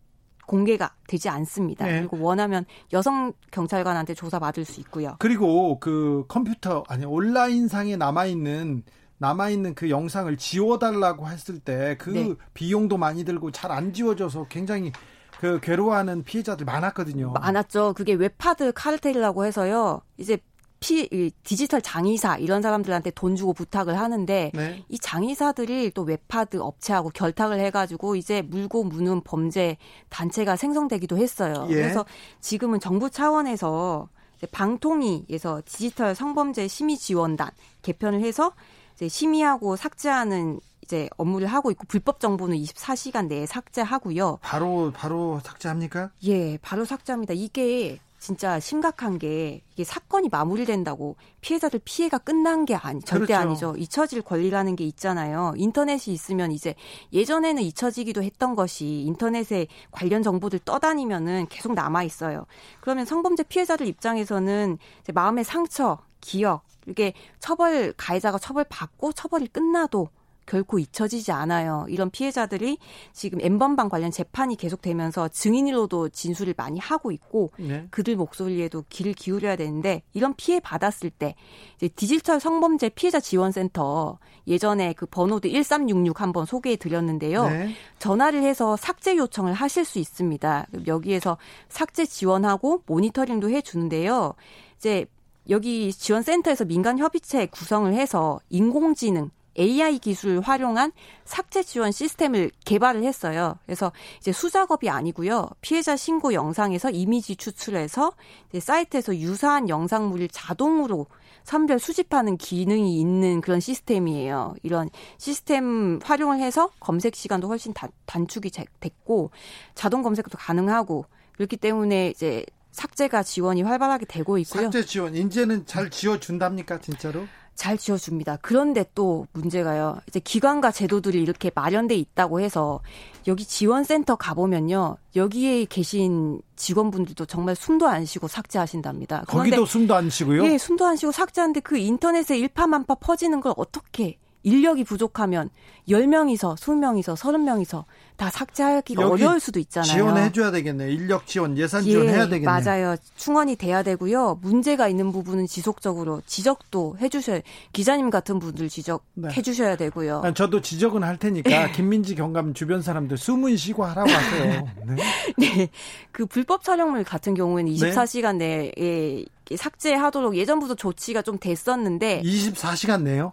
공개가 되지 않습니다. 네. 그리고 원하면 여성 경찰관한테 조사 받을 수 있고요. 그리고 그 컴퓨터 아니 온라인상에 남아 있는 남아 있는 그 영상을 지워 달라고 했을 때그 네. 비용도 많이 들고 잘 안 지워져서 굉장히 그 괴로워하는 피해자들 많았거든요. 많았죠. 그게 웹하드 카르텔이라고 해서요. 이제 피, 디지털 장의사 이런 사람들한테 돈 주고 부탁을 하는데 네. 이 장의사들이 또 웹하드 업체하고 결탁을 해가지고 이제 물고 무는 범죄 단체가 생성되기도 했어요. 예. 그래서 지금은 정부 차원에서 방통위에서 디지털 성범죄 심의 지원단 개편을 해서 이제 심의하고 삭제하는 이제 업무를 하고 있고 불법 정보는 24시간 내에 삭제하고요. 바로 바로 삭제합니까? 예, 바로 삭제합니다. 이게 진짜 심각한 게 이게 사건이 마무리된다고 피해자들 피해가 끝난 게 아니 절대 그렇죠. 아니죠. 잊혀질 권리라는 게 있잖아요. 인터넷이 있으면 이제 예전에는 잊혀지기도 했던 것이 인터넷에 관련 정보들 떠다니면은 계속 남아 있어요. 그러면 성범죄 피해자들 입장에서는 마음의 상처, 기억 이게 처벌 가해자가 처벌 받고 처벌이 끝나도 결코 잊혀지지 않아요. 이런 피해자들이 지금 엠번방 관련 재판이 계속되면서 증인으로도 진술을 많이 하고 있고 네. 그들 목소리에도 귀를 기울여야 되는데 이런 피해 받았을 때 이제 디지털 성범죄 피해자 지원센터 예전에 그 번호도 1366 한번 소개해 드렸는데요. 네. 전화를 해서 삭제 요청을 하실 수 있습니다. 여기에서 삭제 지원하고 모니터링도 해 주는데요. 이제 여기 지원센터에서 민간 협의체 구성을 해서 인공지능 AI 기술을 활용한 삭제 지원 시스템을 개발을 했어요. 그래서 이제 수작업이 아니고요. 피해자 신고 영상에서 이미지 추출해서 사이트에서 유사한 영상물을 자동으로 선별 수집하는 기능이 있는 그런 시스템이에요. 이런 시스템 활용을 해서 검색 시간도 훨씬 단, 단축이 됐고 자동 검색도 가능하고 그렇기 때문에 이제 삭제가 지원이 활발하게 되고 있고요. 삭제 지원 이제는 잘 지어 준답니까, 진짜로? 잘 지어줍니다. 그런데 또 문제가요. 이제 기관과 제도들이 이렇게 마련돼 있다고 해서 여기 지원센터 가보면요. 여기에 계신 직원분들도 정말 숨도 안 쉬고 삭제하신답니다. 거기도 숨도 안 쉬고요? 예, 숨도 안 쉬고 삭제하는데 그 인터넷에 일파만파 퍼지는 걸 어떻게 인력이 부족하면 10명이서 20명이서 30명이서 다 삭제하기가 어려울 수도 있잖아요. 지원해 줘야 되겠네요. 인력 지원, 예산 지원해야 예, 되겠네요. 맞아요. 충원이 돼야 되고요. 문제가 있는 부분은 지속적으로 지적도 해 주셔야 기자님 같은 분들 지적해 네. 주셔야 되고요. 저도 지적은 할 테니까 김민지 경감 주변 사람들 숨은 쉬고 하라고 하세요. 네. 네. 그 불법 촬영물 같은 경우에는 24시간 내에 삭제하도록 예전부터 조치가 좀 됐었는데 24시간 내요?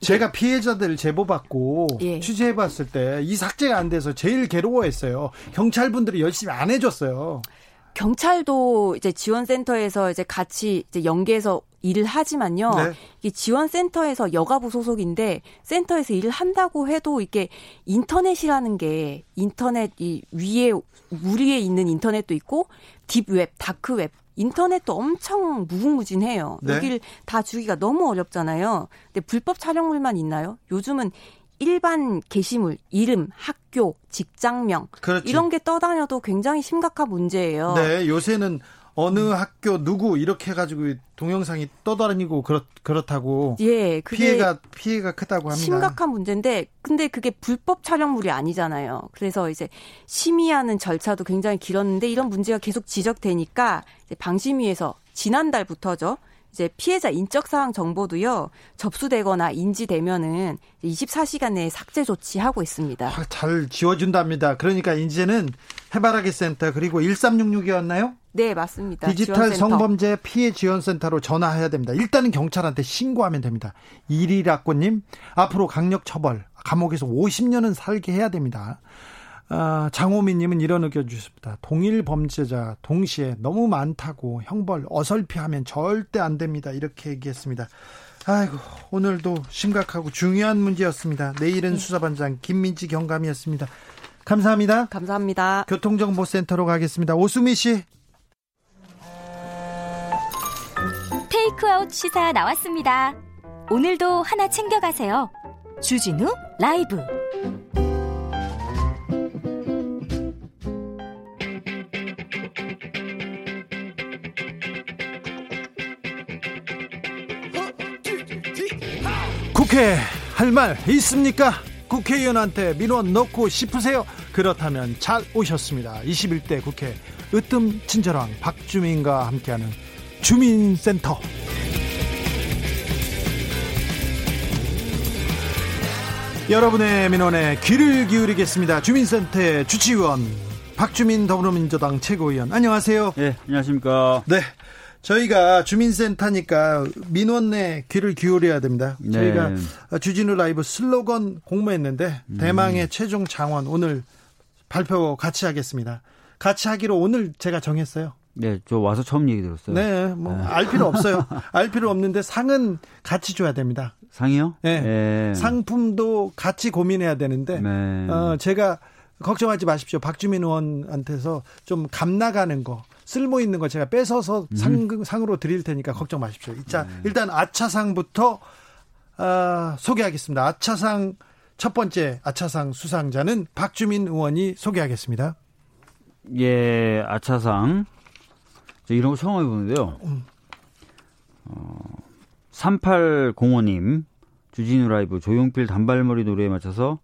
제가 피해자들 제보받고 예. 취재해봤을 때 이 삭제가 안 돼서 제일 괴로워했어요. 경찰분들이 열심히 안 해줬어요. 경찰도 이제 지원센터에서 이제 같이 이제 연계해서 일을 하지만요. 네. 이 지원센터에서 여가부 소속인데 센터에서 일을 한다고 해도 이게 인터넷이라는 게 인터넷 이 위에 물 위에 있는 인터넷도 있고 딥웹, 다크웹 인터넷도 엄청 무궁무진해요. 네. 여기를 다 주기가 너무 어렵잖아요. 근데 불법 촬영물만 있나요? 요즘은 일반 게시물, 이름, 학교, 직장명 그렇지. 이런 게 떠다녀도 굉장히 심각한 문제예요. 네, 요새는 어느 학교 누구 이렇게 해가지고 동영상이 떠다니고 그렇 그렇다고 예 피해가 피해가 크다고 합니다. 심각한 문제인데 근데 그게 불법 촬영물이 아니잖아요. 그래서 이제 심의하는 절차도 굉장히 길었는데 이런 문제가 계속 지적되니까 방심위에서 지난달부터죠. 이제 피해자 인적 사항 정보도요 접수되거나 인지되면은 24시간 내에 삭제 조치하고 있습니다. 아, 잘 지워준답니다. 그러니까 이제는 해바라기 센터 그리고 1366이었나요? 네 맞습니다. 디지털 지원센터. 성범죄 피해 지원센터로 전화해야 됩니다. 일단은 경찰한테 신고하면 됩니다. 이리라꼬님 앞으로 강력 처벌 감옥에서 50년은 살게 해야 됩니다. 아, 장호민님은 이런 의견 주셨습니다. 동일 범죄자 동시에 너무 많다고 형벌 어설피하면 절대 안 됩니다. 이렇게 얘기했습니다. 아이고 오늘도 심각하고 중요한 문제였습니다. 내일은 네. 수사반장 김민지 경감이었습니다. 감사합니다. 감사합니다. 교통정보센터로 가겠습니다. 오수미 씨. 테이크아웃 시사 나왔습니다. 오늘도 하나 챙겨가세요. 주진우 라이브. 국회 할 말 있습니까? 국회의원한테 민원 넣고 싶으세요? 그렇다면 잘 오셨습니다. 21대 국회 으뜸 친절왕 박주민과 함께하는 주민센터. 여러분의 민원에 귀를 기울이겠습니다. 주민센터의 주치의원 박주민 더불어민주당 최고위원 안녕하세요. 네, 안녕하십니까. 네. 저희가 주민센터니까 민원내 귀를 기울여야 됩니다. 네. 저희가 주진우 라이브 슬로건 공모했는데 음. 대망의 최종 장원 오늘 발표 같이 하겠습니다. 같이 하기로 오늘 제가 정했어요. 네, 저 와서 처음 얘기 들었어요. 네, 뭐알 네. 필요 없어요. 알 필요 없는데 상은 같이 줘야 됩니다. 상이요? 네. 네. 상품도 같이 고민해야 되는데 네. 어, 제가 걱정하지 마십시오. 박주민 의원한테서 좀 감나가는 거 쓸모 있는 거 제가 뺏어서 음. 상, 상으로 드릴 테니까 걱정 마십시오. 자, 네. 일단 아차상부터 어, 소개하겠습니다. 아차상 첫 번째 아차상 수상자는 박주민 의원이 소개하겠습니다. 예, 아차상. 저 이런 거 처음 해보는데요. 음. 어, 3805님, 주진우 라이브 조용필 단발머리 노래에 맞춰서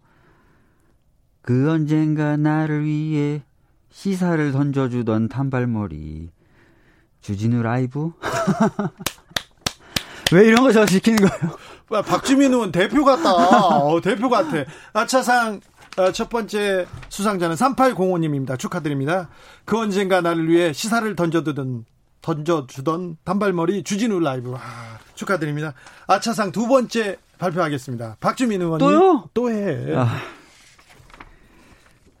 그 언젠가 나를 위해 시사를 던져주던 단발머리 주진우 라이브 왜 이런 거 저 시키는 거예요? 박주민 의원 대표 같다. 어, 대표 같아. 아차상 어, 첫 번째 수상자는 3805님입니다. 축하드립니다. 그 언젠가 나를 위해 시사를 던져두던 던져주던 단발머리 주진우 라이브. 아, 축하드립니다. 아차상 두 번째 발표하겠습니다. 박주민 의원님. 또요? 또 해. 아.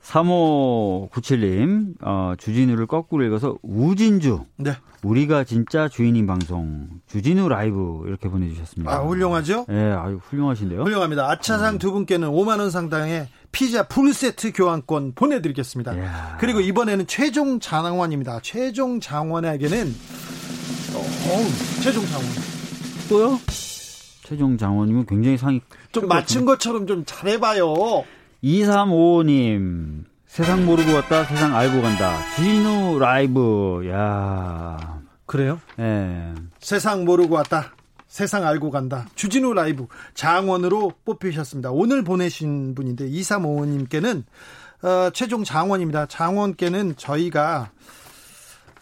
3597님, 어, 주진우를 거꾸로 읽어서 우진주. 네. 우리가 진짜 주인인 방송. 주진우 라이브. 이렇게 보내주셨습니다. 아, 훌륭하죠? 예, 네, 아유, 훌륭하신데요? 훌륭합니다. 아차상 음. 두 분께는 5만원 상당의 피자 풀세트 교환권 보내드리겠습니다. 이야. 그리고 이번에는 최종 장원입니다. 최종 장원에게는, 어, 어 최종 장원. 또요? 최종 장원이면 굉장히 상이. 좀 맞춘 것처럼 좀 잘해봐요. 2355님, 세상 모르고 왔다, 세상 알고 간다. 진우 라이브, 야 그래요? 예. 네. 세상 모르고 왔다. 세상 알고 간다. 주진우 라이브 장원으로 뽑히셨습니다. 오늘 보내신 분인데 2355님께는 어, 최종 장원입니다. 장원께는 저희가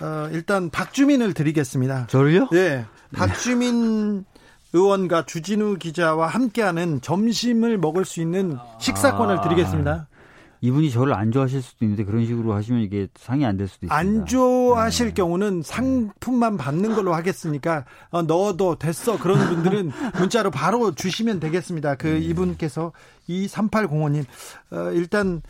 어, 일단 박주민을 드리겠습니다. 저를요? 네. 박주민 의원과 주진우 기자와 함께하는 점심을 먹을 수 있는 식사권을 아. 드리겠습니다. 이분이 저를 안 좋아하실 수도 있는데 그런 식으로 하시면 이게 상이 안 될 수도 있습니다. 안 좋아하실 네. 경우는 상품만 받는 걸로 하겠으니까 어, 넣어도 됐어 그런 분들은 문자로 바로 주시면 되겠습니다. 그 네. 이분께서 이 3805님 어, 일단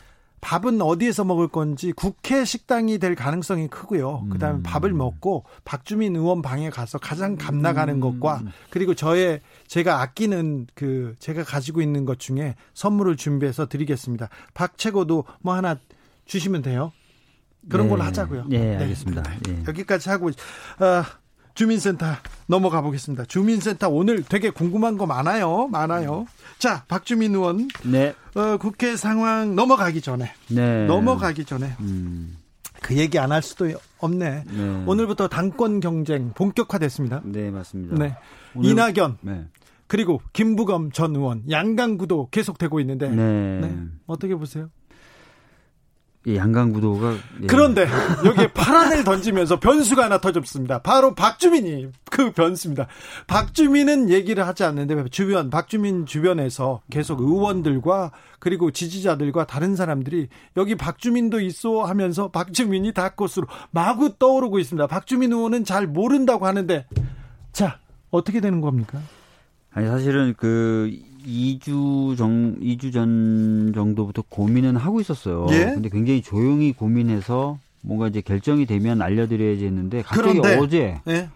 밥은 어디에서 먹을 건지 국회 식당이 될 가능성이 크고요. 그다음에 음. 밥을 먹고 박주민 의원 방에 가서 가장 감 나가는 음. 것과 그리고 저의 제가 아끼는 그 제가 가지고 있는 것 중에 선물을 준비해서 드리겠습니다. 박 최고도 뭐 하나 주시면 돼요. 그런 네. 걸로 하자고요. 네, 네. 알겠습니다. 네. 여기까지 하고 어, 주민센터 넘어가 보겠습니다. 주민센터 오늘 되게 궁금한 거 많아요. 많아요. 자, 박주민 의원. 네. 어, 국회 상황 넘어가기 전에. 네. 넘어가기 전에. 음. 그 얘기 안 할 수도 없네. 네. 오늘부터 당권 경쟁 본격화됐습니다. 네, 맞습니다. 네. 오늘... 이낙연 네. 그리고 김부검 전 의원 양강구도 계속되고 있는데 네. 네. 어떻게 보세요? 예, 양강구도가 예. 그런데 여기에 파란을 던지면서 변수가 하나 터졌습니다. 바로 박주민이 그 변수입니다. 박주민은 얘기를 하지 않는데 주변 박주민 주변에서 계속 의원들과 그리고 지지자들과 다른 사람들이 여기 박주민도 있어 하면서 박주민이 다꽃으로 마구 떠오르고 있습니다. 박주민 의원은 잘 모른다고 하는데 자 어떻게 되는 겁니까? 아니 사실은 그 2주 정 2주 전 정도부터 고민은 하고 있었어요. 예? 근데 굉장히 조용히 고민해서 뭔가 이제 결정이 되면 알려드려야지 했는데 갑자기 그런데, 어제 예?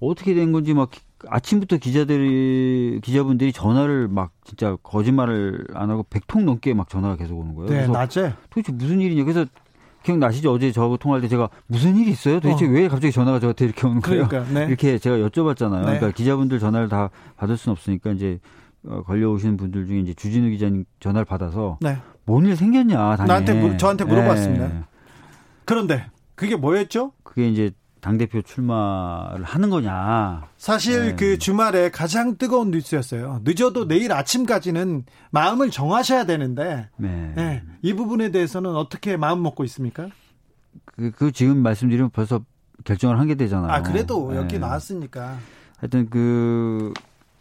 어떻게 된 건지 막 아침부터 기자들이 기자분들이 전화를 막 진짜 거짓말을 안 하고 100통 넘게 막 전화가 계속 오는 거예요. 네, 낮에 도대체 무슨 일이냐. 그래서 기억나시죠? 어제 저하고 통화할 때 제가 무슨 일이 있어요? 도대체 어. 왜 갑자기 전화가 저한테 이렇게 오는 거예요? 그러니까, 네. 이렇게 제가 여쭤봤잖아요. 네. 그러니까 기자분들 전화를 다 받을 수는 없으니까 이제 어, 걸려오시는 분들 중에 이제 주진우 기자님 전화를 받아서 네. 뭔일 생겼냐 당연히. 나한테 저한테 물어봤습니다. 네. 그런데 그게 뭐였죠? 그게 이제 당 대표 출마를 하는 거냐. 사실 네. 그 주말에 가장 뜨거운 뉴스였어요. 늦어도 내일 아침까지는 마음을 정하셔야 되는데 네. 네. 이 부분에 대해서는 어떻게 마음 먹고 있습니까? 그, 그 지금 말씀드리면 벌써 결정을 한 게 되잖아요. 아 그래도 여기 네. 나왔으니까. 하여튼 그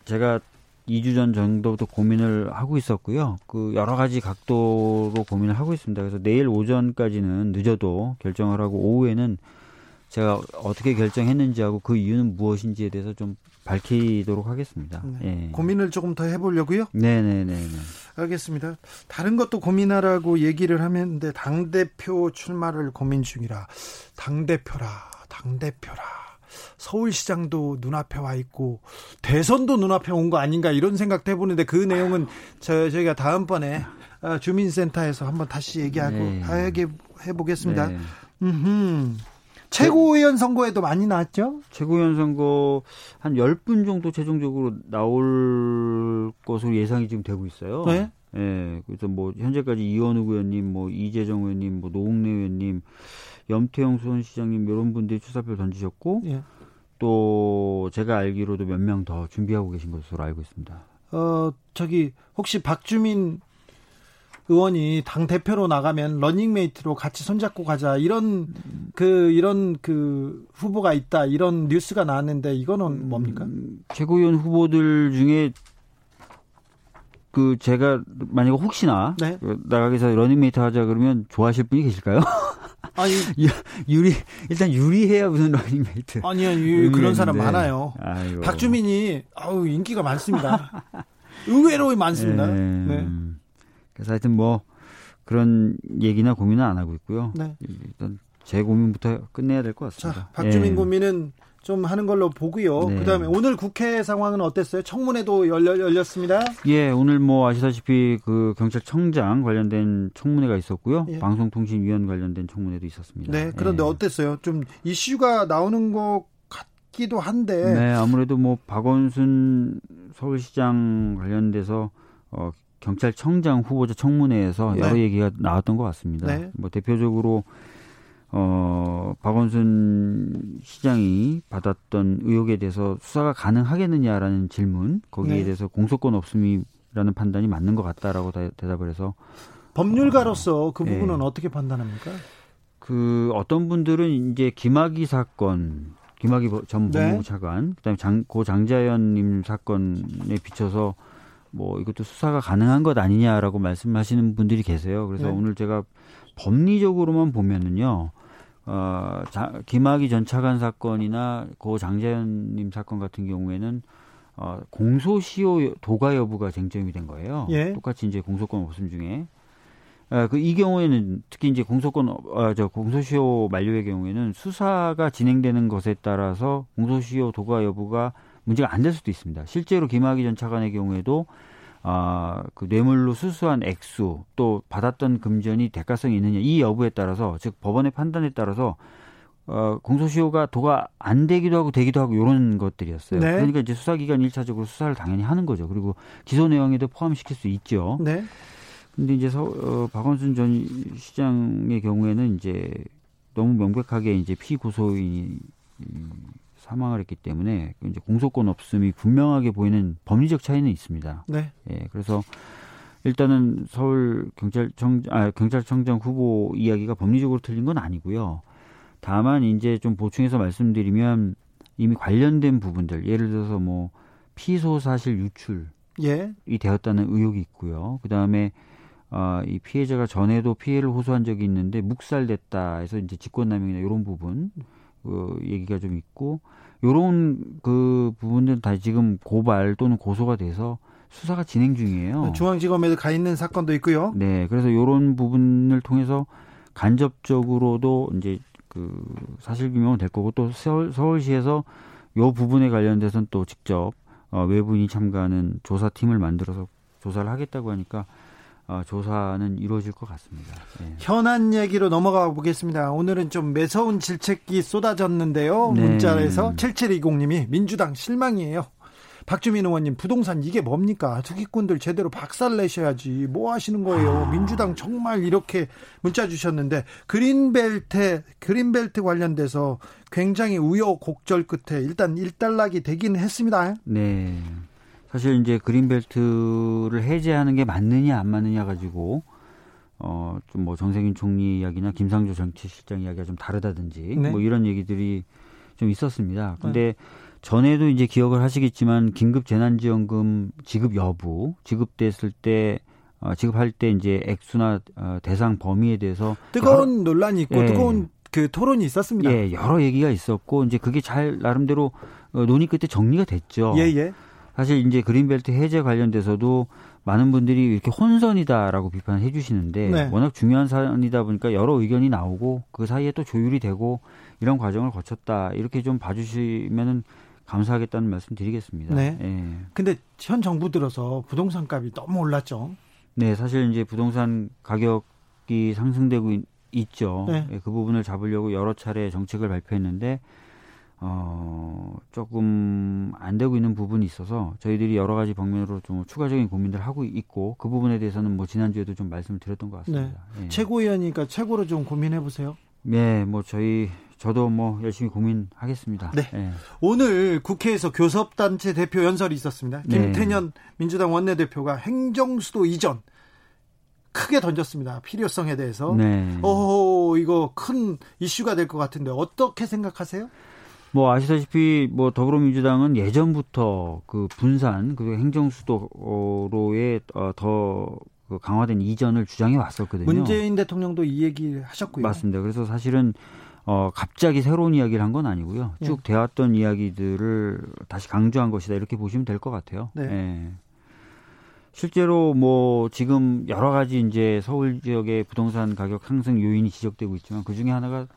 제가 2주 전 정도부터 고민을 하고 있었고요. 그 여러 가지 각도로 고민을 하고 있습니다. 그래서 내일 오전까지는 늦어도 결정을 하고 오후에는 제가 어떻게 결정했는지 하고 그 이유는 무엇인지에 대해서 좀 밝히도록 하겠습니다. 네. 예. 고민을 조금 더 해보려고요. 네네네. 네, 네. 알겠습니다. 다른 것도 고민하라고 얘기를 하는데 당 대표 출마를 고민 중이라 당 대표라 당 대표라. 서울시장도 눈앞에 와 있고 대선도 눈앞에 온 거 아닌가 이런 생각도 해보는데 그 내용은 저, 저희가 다음번에 어, 주민센터에서 한번 다시 얘기하고 네. 얘기해 보겠습니다. 네. 음 최고위원 선거에도 많이 나왔죠? 최고위원 선거 한 10분 정도 최종적으로 나올 것으로 예상이 지금 되고 있어요. 네. 예, 그래서 뭐 현재까지 이원우 의원님, 뭐 이재정 의원님, 뭐 노웅래 의원님, 염태영 수원시장님 이런 분들이 출사표 던지셨고 예. 또 제가 알기로도 몇 명 더 준비하고 계신 것으로 알고 있습니다. 어 저기 혹시 박주민 의원이 당 대표로 나가면 러닝메이트로 같이 손잡고 가자 이런 그 이런 그 후보가 있다 이런 뉴스가 나왔는데 이거는 뭡니까? 음, 최고위원 후보들 중에 그 제가 만약에 혹시나 네? 나가게서 러닝메이트 하자 그러면 좋아하실 분이 계실까요? 아니 유리 일단 유리해야 무슨 러닝메이트. 아니요 유, 그런 사람 많아요. 아이고. 박주민이 아우 인기가 많습니다. 의외로 많습니다. 네. 네. 그래서 하여튼 뭐 그런 얘기나 고민은 안 하고 있고요. 네. 일단 제 고민부터 끝내야 될 것 같습니다. 자, 박주민 예. 고민은 좀 하는 걸로 보고요. 네. 그다음에 오늘 국회 상황은 어땠어요? 청문회도 열려, 열렸습니다. 예, 오늘 뭐 아시다시피 그 경찰청장 관련된 청문회가 있었고요. 예. 방송통신위원 관련된 청문회도 있었습니다. 네, 그런데 예. 어땠어요? 좀 이슈가 나오는 것 같기도 한데. 네, 아무래도 뭐 박원순 서울시장 관련돼서 어 경찰청장 후보자 청문회에서 여러 네. 얘기가 나왔던 것 같습니다. 네. 뭐 대표적으로 어, 박원순 시장이 받았던 의혹에 대해서 수사가 가능하겠느냐라는 질문, 거기에 네. 대해서 공소권 없음이라는 판단이 맞는 것 같다라고 대답을 해서 법률가로서 그 네. 부분은 네. 어떻게 판단합니까? 그 어떤 분들은 이제 김학의 사건, 김학의 전 네. 법무부 차관, 그다음에 장, 고 장자연님 사건에 비춰서 뭐 이것도 수사가 가능한 것 아니냐라고 말씀하시는 분들이 계세요. 그래서 네. 오늘 제가 법리적으로만 보면은요. 어, 자, 김학의 전 차관 사건이나 고 장재현님 사건 같은 경우에는 어, 공소시효 도가 여부가 쟁점이 된 거예요. 예. 똑같이 이제 공소권 없음 중에. 어, 그이 경우에는 특히 이제 공소권 어, 저 공소시효 만료의 경우에는 수사가 진행되는 것에 따라서 공소시효 도가 여부가 문제가 안 될 수도 있습니다. 실제로 김학의 전 차관의 경우에도 아, 그 뇌물로 수수한 액수 또 받았던 금전이 대가성이 있느냐 이 여부에 따라서 즉 법원의 판단에 따라서 어, 공소시효가 도가 안 되기도 하고 되기도 하고 이런 것들이었어요. 네. 그러니까 이제 수사기관 일차적으로 수사를 당연히 하는 거죠. 그리고 기소 내용에도 포함시킬 수 있죠. 네. 근데 이제 서, 어, 박원순 전 시장의 경우에는 이제 너무 명백하게 이제 피고소인이 사망을 했기 때문에 이제 공소권 없음이 분명하게 보이는 법리적 차이는 있습니다. 네. 예, 그래서 일단은 서울 경찰청 아 경찰청장 후보 이야기가 법리적으로 틀린 건 아니고요. 다만 이제 좀 보충해서 말씀드리면 이미 관련된 부분들 예를 들어서 뭐 피소 사실 유출이 예. 되었다는 의혹이 있고요. 그다음에 어, 이 피해자가 전에도 피해를 호소한 적이 있는데 묵살됐다 해서 이제 직권남용이나 이런 부분 그 얘기가 좀 있고 요런 그 부분들은 다 지금 고발 또는 고소가 돼서 수사가 진행 중이에요. 중앙지검에도 가 있는 사건도 있고요. 네, 그래서 요런 부분을 통해서 간접적으로도 이제 그 사실 규명은 될 거고 또 서울, 서울시에서 요 부분에 관련돼서는 또 직접 어, 외부인이 참가하는 조사팀을 만들어서 조사를 하겠다고 하니까 어, 조사는 이루어질 것 같습니다. 네. 현안 얘기로 넘어가 보겠습니다. 오늘은 좀 매서운 질책이 쏟아졌는데요. 네. 문자에서 7720님이 민주당 실망이에요. 박주민 의원님 부동산 이게 뭡니까? 투기꾼들 제대로 박살 내셔야지. 뭐 하시는 거예요? 아. 민주당 정말 이렇게 문자 주셨는데 그린벨트 그린벨트 관련돼서 굉장히 우여곡절 끝에 일단 일단락이 되긴 했습니다. 네. 사실 이제 그린벨트를 해제하는 게 맞느냐 안 맞느냐 가지고 어 좀 뭐 정세균 총리 이야기나 김상조 정치실장 이야기가 좀 다르다든지 네. 뭐 이런 얘기들이 좀 있었습니다. 근데 네. 전에도 이제 기억을 하시겠지만 긴급 재난지원금 지급 여부 지급됐을 때 어, 지급할 때 이제 액수나 어, 대상 범위에 대해서 뜨거운 여러, 논란이 있고 예, 뜨거운 그 토론이 있었습니다. 예, 여러 얘기가 있었고 이제 그게 잘 나름대로 어, 논의 끝에 정리가 됐죠. 예, 예. 사실 이제 그린벨트 해제 관련돼서도 많은 분들이 이렇게 혼선이다라고 비판을 해주시는데 네. 워낙 중요한 사안이다 보니까 여러 의견이 나오고 그 사이에 또 조율이 되고 이런 과정을 거쳤다 이렇게 좀 봐주시면은 감사하겠다는 말씀 드리겠습니다. 네. 예. 근데 현 정부 들어서 부동산 값이 너무 올랐죠. 네, 사실 이제 부동산 가격이 상승되고 있, 죠 네. 예, 그 부분을 잡으려고 여러 차례 정책을 발표했는데 어, 조금 안 되고 있는 부분이 있어서 저희들이 여러 가지 방면으로 좀 추가적인 고민들을 하고 있고 그 부분에 대해서는 뭐 지난주에도 좀 말씀을 드렸던 것 같습니다. 네. 예. 최고위원이니까 최고로 좀 고민해 보세요. 네, 뭐 저희 저도 뭐 열심히 고민하겠습니다. 네. 네. 오늘 국회에서 교섭단체 대표 연설이 있었습니다. 네. 김태년 네. 민주당 원내대표가 행정수도 이전 크게 던졌습니다. 필요성에 대해서. 네. 오, 이거 큰 이슈가 될 것 같은데 어떻게 생각하세요? 뭐 아시다시피 뭐 더불어민주당은 예전부터 그 분산 그리고 행정수도로의 어, 더그 강화된 이전을 주장해 왔었거든요. 문재인 대통령도 이 얘기 하셨고요. 맞습니다. 그래서 사실은 어 갑자기 새로운 이야기를 한 건 아니고요. 쭉 예. 되었던 이야기들을 다시 강조한 것이다 이렇게 보시면 될 것 같아요. 네. 예. 실제로 뭐 지금 여러 가지 이제 서울 지역의 부동산 가격 상승 요인이 지적되고 있지만 그 중에 하나가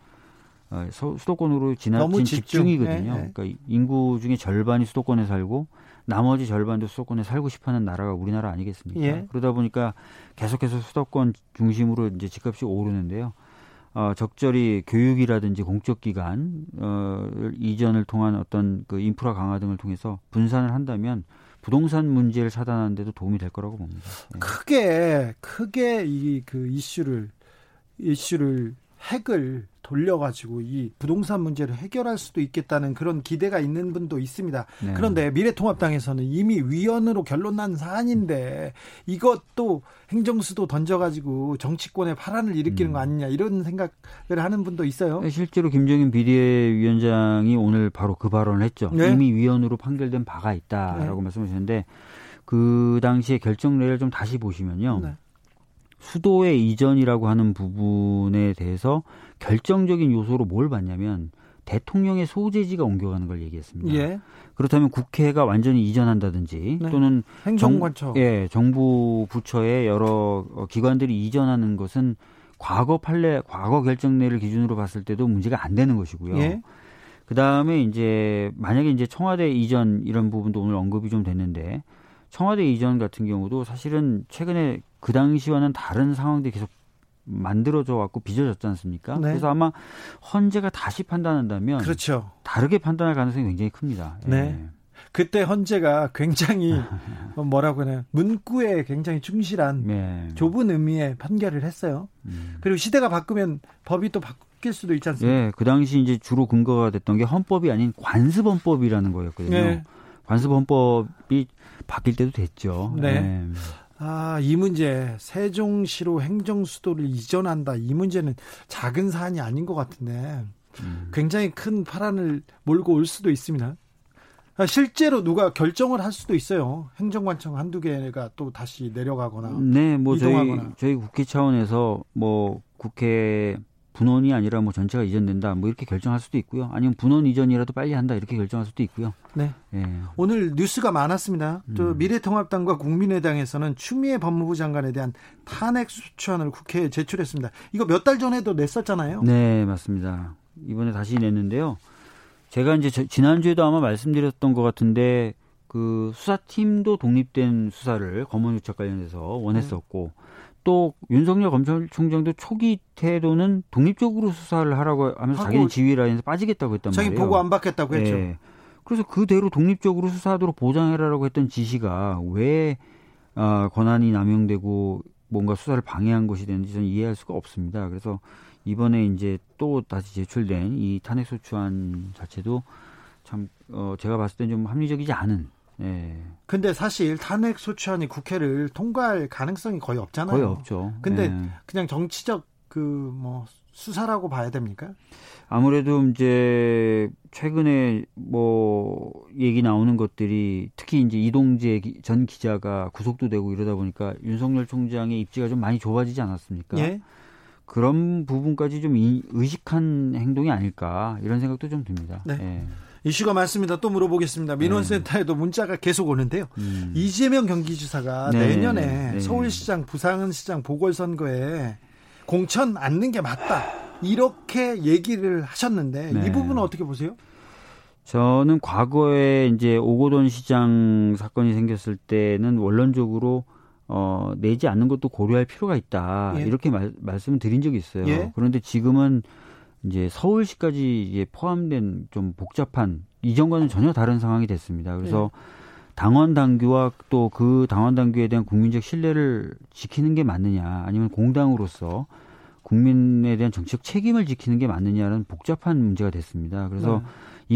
어, 수도권으로 지나친 집중. 이거든요 네, 네. 그러니까 인구 중에 절반이 수도권에 살고 나머지 절반도 수도권에 살고 싶어하는 나라가 우리나라 아니겠습니까? 예. 그러다 보니까 계속해서 수도권 중심으로 이제 집값이 오르는데요. 어, 적절히 교육이라든지 공적 기관 어, 이전을 통한 어떤 그 인프라 강화 등을 통해서 분산을 한다면 부동산 문제를 차단하는 데도 도움이 될 거라고 봅니다. 예. 크게 크게 이 그 이슈를 이슈를 핵을 돌려가지고 이 부동산 문제를 해결할 수도 있겠다는 그런 기대가 있는 분도 있습니다. 네. 그런데 미래통합당에서는 이미 위원으로 결론 난 사안인데 이것도 행정수도 던져가지고 정치권의 파란을 일으키는 거 음. 아니냐 이런 생각을 하는 분도 있어요. 네, 실제로 김정인 비대위원장이 오늘 바로 그 발언을 했죠. 네. 이미 위원으로 판결된 바가 있다라고 네. 말씀하셨는데 그 당시에 결정례를 좀 다시 보시면요. 네. 수도의 이전이라고 하는 부분에 대해서 결정적인 요소로 뭘 봤냐면 대통령의 소재지가 옮겨가는 걸 얘기했습니다. 예. 그렇다면 국회가 완전히 이전한다든지 네. 또는 행정관처, 정, 예, 정부 부처의 여러 어, 기관들이 이전하는 것은 과거 판례, 과거 결정례를 기준으로 봤을 때도 문제가 안 되는 것이고요. 예. 그 다음에 이제 만약에 이제 청와대 이전 이런 부분도 오늘 언급이 좀 됐는데 청와대 이전 같은 경우도 사실은 최근에 그 당시와는 다른 상황들이 계속 만들어져 갖고 빚어졌지 않습니까? 네. 그래서 아마 헌재가 다시 판단한다면 그렇죠. 다르게 판단할 가능성이 굉장히 큽니다. 네. 예. 그때 헌재가 굉장히 뭐라고 하나 문구에 굉장히 충실한 네. 좁은 의미의 판결을 했어요. 음. 그리고 시대가 바꾸면 법이 또 바, 시킬 수도 있지 않습니까? 예, 그 당시 이제 주로 근거가 됐던 게 헌법이 아닌 관습헌법이라는 거였거든요. 네. 관습헌법이 바뀔 때도 됐죠. 네. 네. 아, 이 문제 세종시로 행정수도를 이전한다. 이 문제는 작은 사안이 아닌 것 같은데 음. 굉장히 큰 파란을 몰고 올 수도 있습니다. 아, 실제로 누가 결정을 할 수도 있어요. 행정관청 한두 개가 또 다시 내려가거나 네, 뭐 이동하거나. 저희 저희 국회 차원에서 뭐 국회 분원이 아니라 뭐 전체가 이전된다 뭐 이렇게 결정할 수도 있고요. 아니면 분원 이전이라도 빨리 한다 이렇게 결정할 수도 있고요. 네. 예. 오늘 뉴스가 많았습니다. 또 음. 미래통합당과 국민의당에서는 추미애 법무부 장관에 대한 탄핵 수천을 국회에 제출했습니다. 이거 몇 달 전에도 냈었잖아요. 네, 맞습니다. 이번에 다시 냈는데요. 제가 이제 지난주에도 아마 말씀드렸던 것 같은데 그 수사팀도 독립된 수사를 검언 유착 관련해서 원했었고 네. 또 윤석열 검찰총장도 초기 태도는 독립적으로 수사를 하라고 하면서 자기는 지휘 라인에서 빠지겠다고 했단 자기 말이에요. 자기 보고 안 받겠다고 했죠. 네. 그래서 그대로 독립적으로 수사하도록 보장해라라고 했던 지시가 왜 어, 권한이 남용되고 뭔가 수사를 방해한 것이 되는지 저는 이해할 수가 없습니다. 그래서 이번에 이제 또 다시 제출된 이 탄핵 소추안 자체도 참 어, 제가 봤을 땐 좀 합리적이지 않은. 예. 근데 사실 탄핵 소추안이 국회를 통과할 가능성이 거의 없잖아요. 거의 없죠. 근데 예. 그냥 정치적 그 뭐 수사라고 봐야 됩니까? 아무래도 이제 최근에 뭐 얘기 나오는 것들이 특히 이제 이동재 전 기자가 구속도 되고 이러다 보니까 윤석열 총장의 입지가 좀 많이 좁아지지 않았습니까? 예. 그런 부분까지 좀 의식한 행동이 아닐까 이런 생각도 좀 듭니다. 네. 예. 이슈가 많습니다. 또 물어보겠습니다. 민원센터에도 네. 문자가 계속 오는데요. 음. 이재명 경기지사가 네. 내년에 네. 서울시장, 부산시장 보궐선거에 공천 않는 게 맞다. 이렇게 얘기를 하셨는데 이 네. 부분은 어떻게 보세요? 저는 과거에 이제 오고돈 시장 사건이 생겼을 때는 원론적으로 어, 내지 않는 것도 고려할 필요가 있다. 예. 이렇게 말, 말씀을 드린 적이 있어요. 예. 그런데 지금은 이제 서울시까지 이제 포함된 좀 복잡한 이전과는 전혀 다른 상황이 됐습니다. 그래서 예. 당원 당규와 또 그 당원 당규에 대한 국민적 신뢰를 지키는 게 맞느냐, 아니면 공당으로서 국민에 대한 정치적 책임을 지키는 게 맞느냐는 복잡한 문제가 됐습니다. 그래서 네.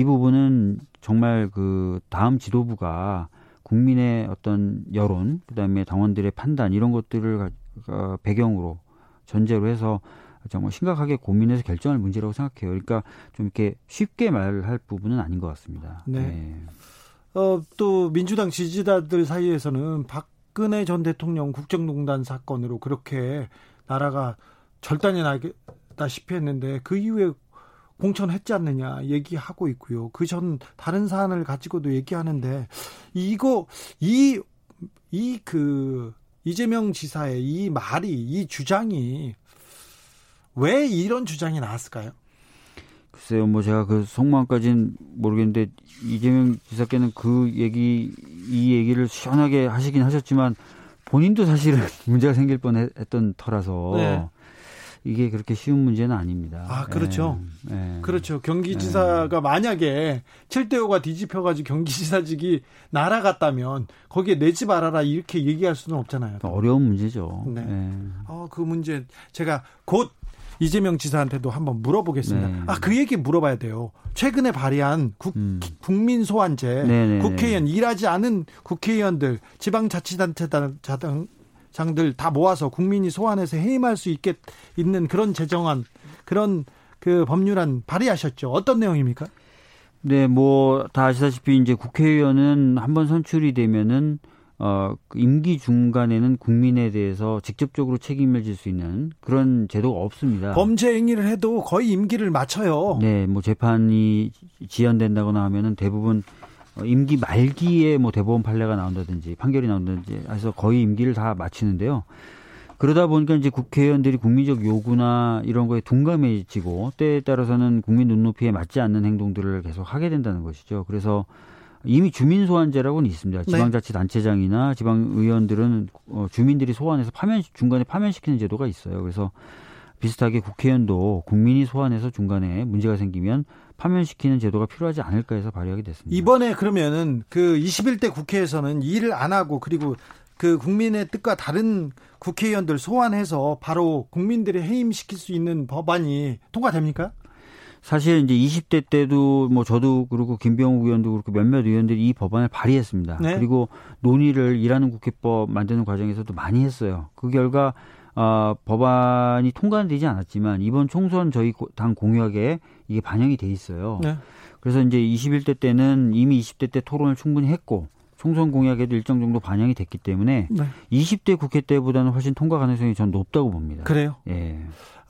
이 부분은 정말 그 다음 지도부가 국민의 어떤 여론, 그다음에 당원들의 판단 이런 것들을 어, 배경으로 전제로 해서 정말 심각하게 고민해서 결정할 문제라고 생각해요. 그러니까 좀 이렇게 쉽게 말할 부분은 아닌 것 같습니다. 네. 네. 어, 또 민주당 지지자들 사이에서는 박근혜 전 대통령 국정농단 사건으로 그렇게 나라가 절단이 나다시피 했는데 그 이후에 공천했지 않느냐 얘기하고 있고요. 그 전 다른 사안을 가지고도 얘기하는데 이거 이 이 그 이재명 지사의 이 말이 이 주장이 왜 이런 주장이 나왔을까요? 글쎄요, 뭐 제가 그 속마음까지는 모르겠는데 이재명 지사께는 그 얘기 이 얘기를 시원하게 하시긴 하셨지만 본인도 사실은 문제가 생길 뻔했던 터라서 네. 이게 그렇게 쉬운 문제는 아닙니다. 아, 그렇죠. 예, 예. 그렇죠. 경기지사가 예. 만약에 7대5가 뒤집혀가지고 경기지사직이 날아갔다면 거기에 내지 말아라 이렇게 얘기할 수는 없잖아요. 어려운 문제죠. 네. 예. 어, 그 문제 제가 곧 이재명 지사한테도 한번 물어보겠습니다. 네. 아, 그 얘기 물어봐야 돼요. 최근에 발의한 국, 음. 국민 소환제, 네네네. 국회의원 일하지 않은 국회의원들, 지방자치단체장 장들 다 모아서 국민이 소환해서 해임할 수 있게 있는 그런 제정안 그런 그 법률안 발의하셨죠. 어떤 내용입니까? 네, 뭐 다 아시다시피 이제 국회의원은 한번 선출이 되면은 어그 임기 중간에는 국민에 대해서 직접적으로 책임을 질 수 있는 그런 제도가 없습니다. 범죄 행위를 해도 거의 임기를 맞춰요. 네, 뭐 재판이 지연된다거나 하면은 대부분 어, 임기 말기에 뭐 대법원 판례가 나온다든지 판결이 나온다든지 해서 거의 임기를 다 마치는데요. 그러다 보니까 이제 국회의원들이 국민적 요구나 이런 거에 둔감해지고 때에 따라서는 국민 눈높이에 맞지 않는 행동들을 계속 하게 된다는 것이죠. 그래서 이미 주민 소환제라고는 있습니다. 네. 지방자치단체장이나 지방의원들은 어, 주민들이 소환해서 파면 중간에 파면시키는 제도가 있어요. 그래서 비슷하게 국회의원도 국민이 소환해서 중간에 문제가 생기면 파면시키는 제도가 필요하지 않을까 해서 발의하게 됐습니다. 이번에 그러면은 그 21대 국회에서는 일을 안 하고 그리고 그 국민의 뜻과 다른 국회의원들 소환해서 바로 국민들의 해임시킬 수 있는 법안이 통과됩니까? 사실 이제 20대 때도 뭐 저도 그렇고 김병욱 의원도 그렇고 몇몇 의원들이 이 법안을 발의했습니다. 네. 그리고 논의를 일하는 국회법 만드는 과정에서도 많이 했어요. 그 결과 어, 법안이 통과는 되지 않았지만 이번 총선 저희 당 공약에 이게 반영이 돼 있어요. 네. 그래서 이제 21대 때는 이미 20대 때 토론을 충분히 했고 총선 공약에도 일정 정도 반영이 됐기 때문에 네. 20대 국회 때보다는 훨씬 통과 가능성이 전 높다고 봅니다. 그래요? 예.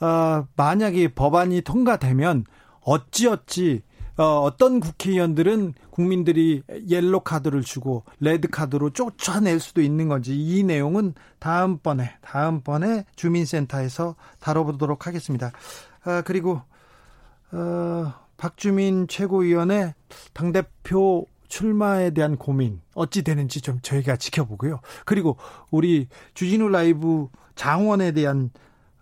어, 만약에 법안이 통과되면 어찌어찌 어, 어떤 국회의원들은 국민들이 옐로 카드를 주고 레드 카드로 쫓아낼 수도 있는 건지 이 내용은 다음번에 다음번에 주민센터에서 다뤄보도록 하겠습니다. 아, 그리고 어, 박주민 최고위원의 당 대표 출마에 대한 고민 어찌 되는지 좀 저희가 지켜보고요. 그리고 우리 주진우 라이브 장원에 대한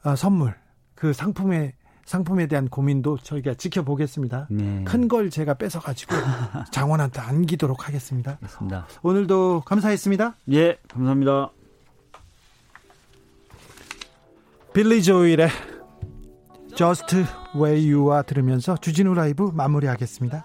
어, 선물 그 상품에 상품에 대한 고민도 저희가 지켜보겠습니다. 네. 큰걸 제가 뺏어 가지고 장원한테 안기도록 하겠습니다. 알겠습니다. 오늘도 감사했습니다. 예, 감사합니다. 빌리 조일의 Just Where You Are 들으면서 주진우 라이브 마무리하겠습니다.